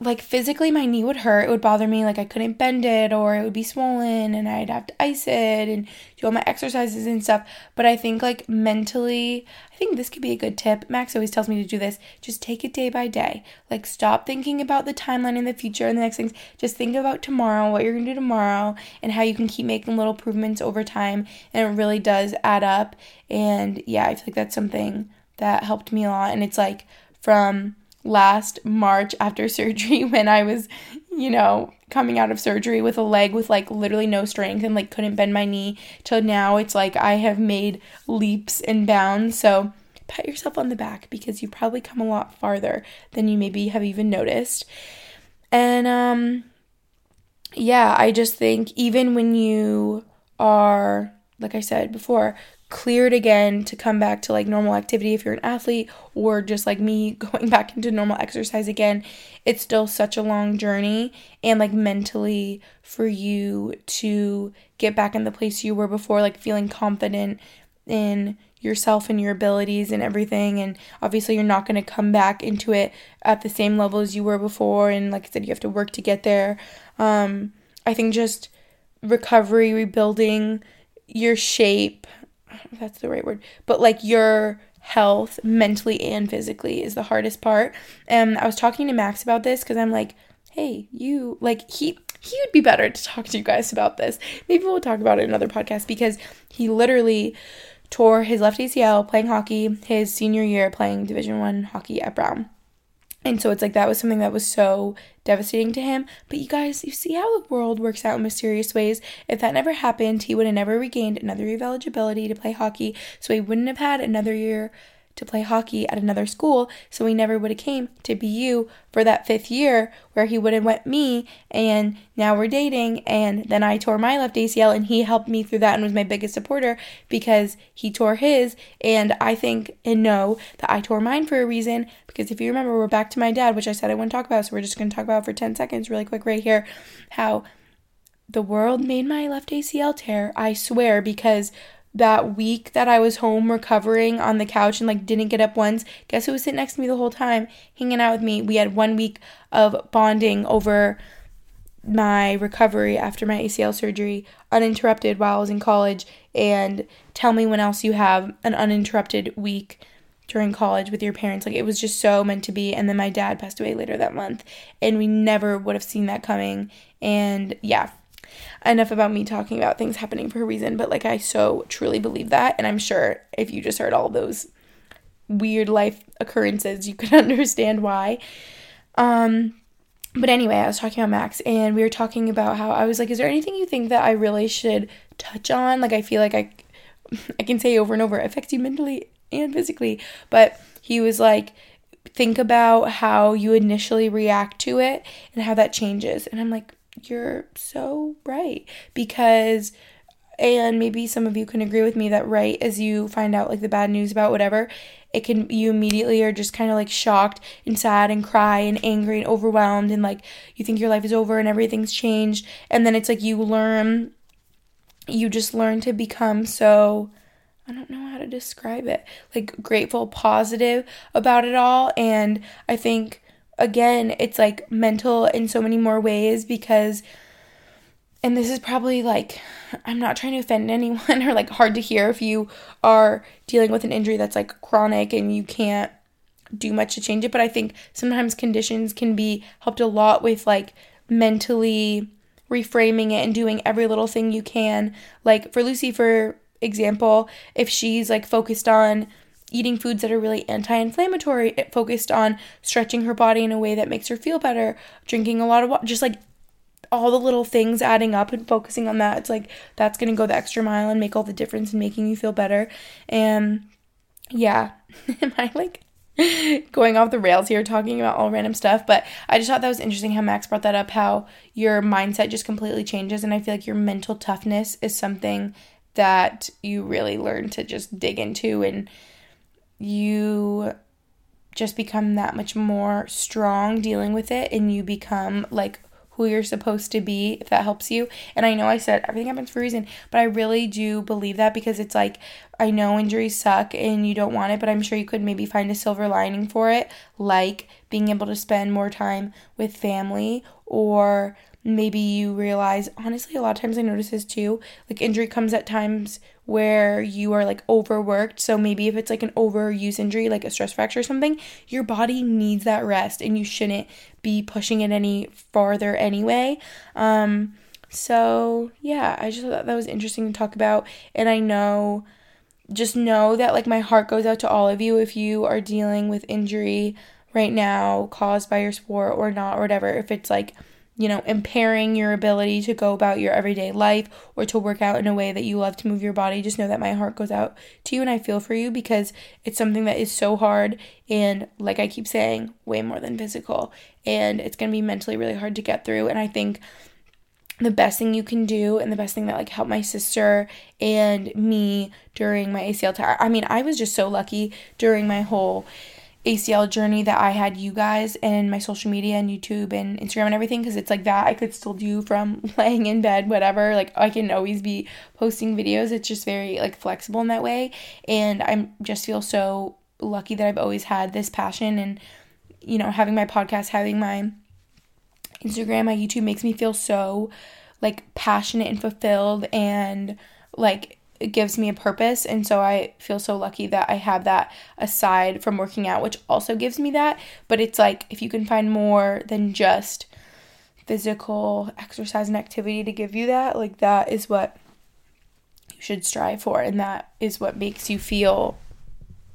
like physically my knee would hurt. It would bother me like I couldn't bend it or it would be swollen and I'd have to ice it and do all my exercises and stuff. But I think like mentally, I think this could be a good tip. Max always tells me to do this. Just take it day by day. Like stop thinking about the timeline in the future and the next things. Just think about tomorrow, what you're going to do tomorrow and how you can keep making little improvements over time and it really does add up. And yeah, I feel like that's something that helped me a lot and it's like from last March after surgery when I was, you know, coming out of surgery with a leg with like literally no strength and like couldn't bend my knee till now it's like I have made leaps and bounds. So pat yourself on the back because you probably come a lot farther than you maybe have even noticed. And um yeah, I just think even when you are like I said before, cleared again to come back to like normal activity if you're an athlete or just like me going back into normal exercise again. It's still such a long journey and like mentally for you to get back in the place you were before like feeling confident in yourself and your abilities and everything. And obviously you're not going to come back into it at the same level as you were before. And like I said you have to work to get there. Um I think just recovery rebuilding your shape that's the right word, but like your health mentally and physically is the hardest part. And I was talking to Max about this because I'm like, hey, you like he he would be better to talk to you guys about this. Maybe we'll talk about it in another podcast because he literally tore his left ACL playing hockey his senior year playing Division 1 hockey at Brown. And so it's like that was something that was so devastating to him. But you guys, you see how the world works out in mysterious ways. If that never happened, he would have never regained another year of eligibility to play hockey. So he wouldn't have had another year to play hockey at another school, so he never would have came to BU for that fifth year where he would have went me and now we're dating and then I tore my left ACL and he helped me through that and was my biggest supporter because he tore his and I think and know that I tore mine for a reason because if you remember we're back to my dad which I said I wouldn't talk about so we're just going to talk about for 10 seconds really quick right here how the world made my left ACL tear I swear because that week that I was home recovering on the couch and like didn't get up once, guess who was sitting next to me the whole time, hanging out with me? We had one week of bonding over my recovery after my ACL surgery uninterrupted while I was in college and tell me when else you have an uninterrupted week during college with your parents. Like it was just so meant to be. And then my dad passed away later that month and we never would have seen that coming. And yeah, enough about me talking about things happening for a reason, but like I so truly believe that. And I'm sure if you just heard all those weird life occurrences, you could understand why. Um, but anyway, I was talking about Max and we were talking about how I was like, is there anything you think that I really should touch on? Like, I feel like I, I can say over and over, it affects you mentally and physically. But he was like, think about how you initially react to it and how that changes. And I'm like, you're so right because and maybe some of you can agree with me that right as you find out like the bad news about whatever it can you immediately are just kind of like shocked and sad and cry and angry and overwhelmed and like you think your life is over and everything's changed and then it's like you learn you just learn to become so I don't know how to describe it like grateful positive about it all and I think again, it's like mental in so many more ways because and this is probably like I'm not trying to offend anyone or like hard to hear if you are dealing with an injury that's like chronic and you can't do much to change it, but I think sometimes conditions can be helped a lot with like mentally reframing it and doing every little thing you can. Like for Lucy for example, if she's like focused on eating foods that are really anti inflammatory, it focused on stretching her body in a way that makes her feel better, drinking a lot of water, just like all the little things adding up and focusing on that. It's like that's going to go the extra mile and make all the difference in making you feel better. And yeah, am I like going off the rails here talking about all random stuff? But I just thought that was interesting how Max brought that up how your mindset just completely changes. And I feel like your mental toughness is something that you really learn to just dig into and you just become that much more strong dealing with it and you become like who you're supposed to be if that helps you. And I know I said everything happens for a reason, but I really do believe that because it's like I know injuries suck and you don't want it, but I'm sure you could maybe find a silver lining for it, like being able to spend more time with family or maybe you realize honestly a lot of times I notice this too, like injury comes at times where you are like overworked. So maybe if it's like an overuse injury, like a stress fracture or something, your body needs that rest and you shouldn't be pushing it any farther anyway. Um, so yeah, I just thought that was interesting to talk about. And I know, just know that like my heart goes out to all of you if you are dealing with injury right now caused by your sport or not or whatever. If it's like, you know, impairing your ability to go about your everyday life or to work out in a way that you love to move your body, just know that my heart goes out to you and I feel for you because it's something that is so hard and, like I keep saying, way more than physical. And it's going to be mentally really hard to get through. And I think the best thing you can do and the best thing that like helped my sister and me during my ACL time. I mean, I was just so lucky during my whole ACL journey that I had you guys and my social media and YouTube and Instagram and everything because it's like that I could still do from laying in bed, whatever. Like I can always be posting videos. It's just very like flexible in that way. And I'm just feel so lucky that I've always had this passion and you know, having my podcast, having my Instagram, my YouTube makes me feel so like passionate and fulfilled and like it gives me a purpose and so I feel so lucky that I have that aside from working out which also gives me that but it's like if you can find more than just physical exercise and activity to give you that like that is what you should strive for. And that is what makes you feel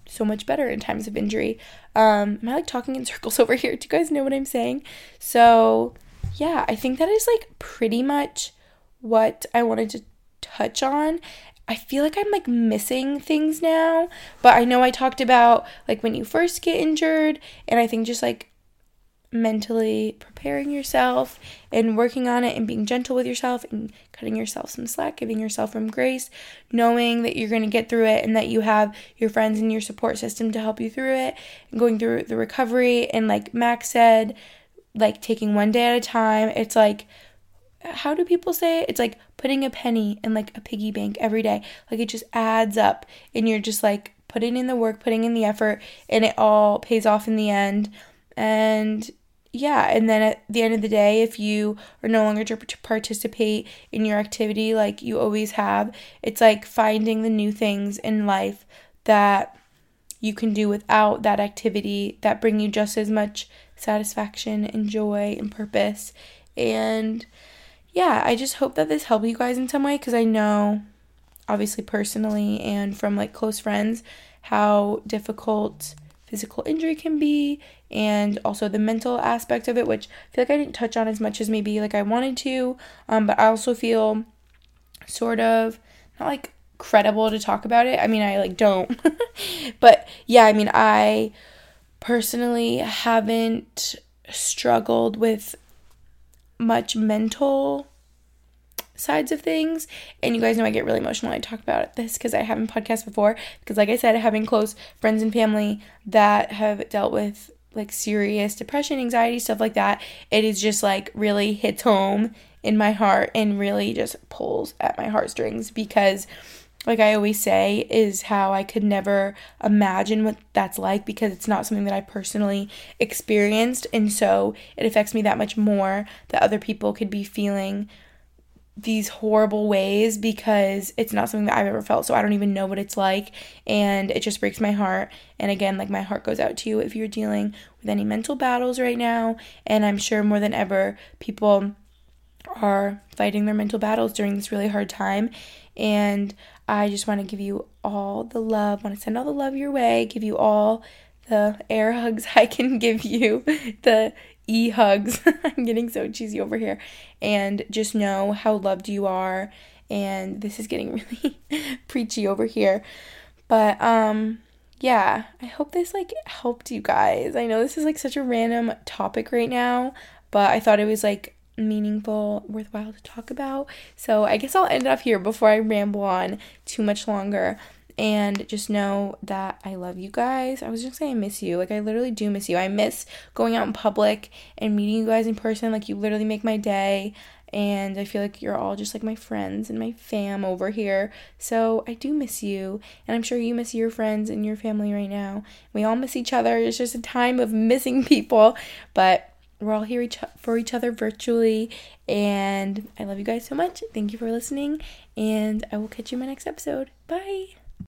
so much better in times of injury. Um, am I like talking in circles over here? Do you guys know what I'm saying? So, yeah, I think that is like pretty much what I wanted to touch on. I feel like I'm like missing things now, but I know I talked about like when you first get injured, and I think just like mentally preparing yourself and working on it and being gentle with yourself and cutting yourself some slack, giving yourself some grace, knowing that you're going to get through it and that you have your friends and your support system to help you through it and going through the recovery. And like Max said, like taking one day at a time, it's like, how do people say it? It's like putting a penny in like a piggy bank every day. Like it just adds up and you're just like putting in the work, putting in the effort, and it all pays off in the end. And yeah, and then at the end of the day, if you are no longer to participate in your activity like you always have, it's like finding the new things in life that you can do without that activity that bring you just as much satisfaction and joy and purpose. And yeah, I just hope that this helped you guys in some way because I know, obviously, personally and from like close friends, how difficult physical injury can be and also the mental aspect of it which i feel like i didn't touch on as much as maybe like i wanted to. Um, but i also feel sort of not like credible to talk about it. I mean i like don't. But yeah i mean i personally haven't struggled with much mental sides of things. And you guys know I get really emotional when I talk about this because I haven't podcast before. Because, like I said, having close friends and family that have dealt with like serious depression, anxiety, stuff like that, it is just like really hits home in my heart and really just pulls at my heartstrings because like I always say, is how I could never imagine what that's like because it's not something that I personally experienced. And so it affects me that much more that other people could be feeling these horrible ways because it's not something that I've ever felt. So I don't even know what it's like. And it just breaks my heart. And again, like my heart goes out to you if you're dealing with any mental battles right now. And I'm sure more than ever, people are fighting their mental battles during this really hard time. And I just want to give you all the love, want to send all the love your way, give you all the air hugs I can give you, the e hugs. I'm getting so cheesy over here. And just know how loved you are. And this is getting really preachy over here. But um yeah, I hope this like helped you guys. I know this is like such a random topic right now, but I thought it was like meaningful, worthwhile to talk about. So I guess I'll end up here before I ramble on too much longer. And just know that I love you guys. I was just saying I miss you. Like I literally do miss you. I miss going out in public and meeting you guys in person. Like you literally make my day. And I feel like you're all just like my friends and my fam over here. So I do miss you. And I'm sure you miss your friends and your family right now. We all miss each other. It's just a time of missing people. But we're all here each, for each other virtually. And I love you guys so much. Thank you for listening. And I will catch you in my next episode. Bye.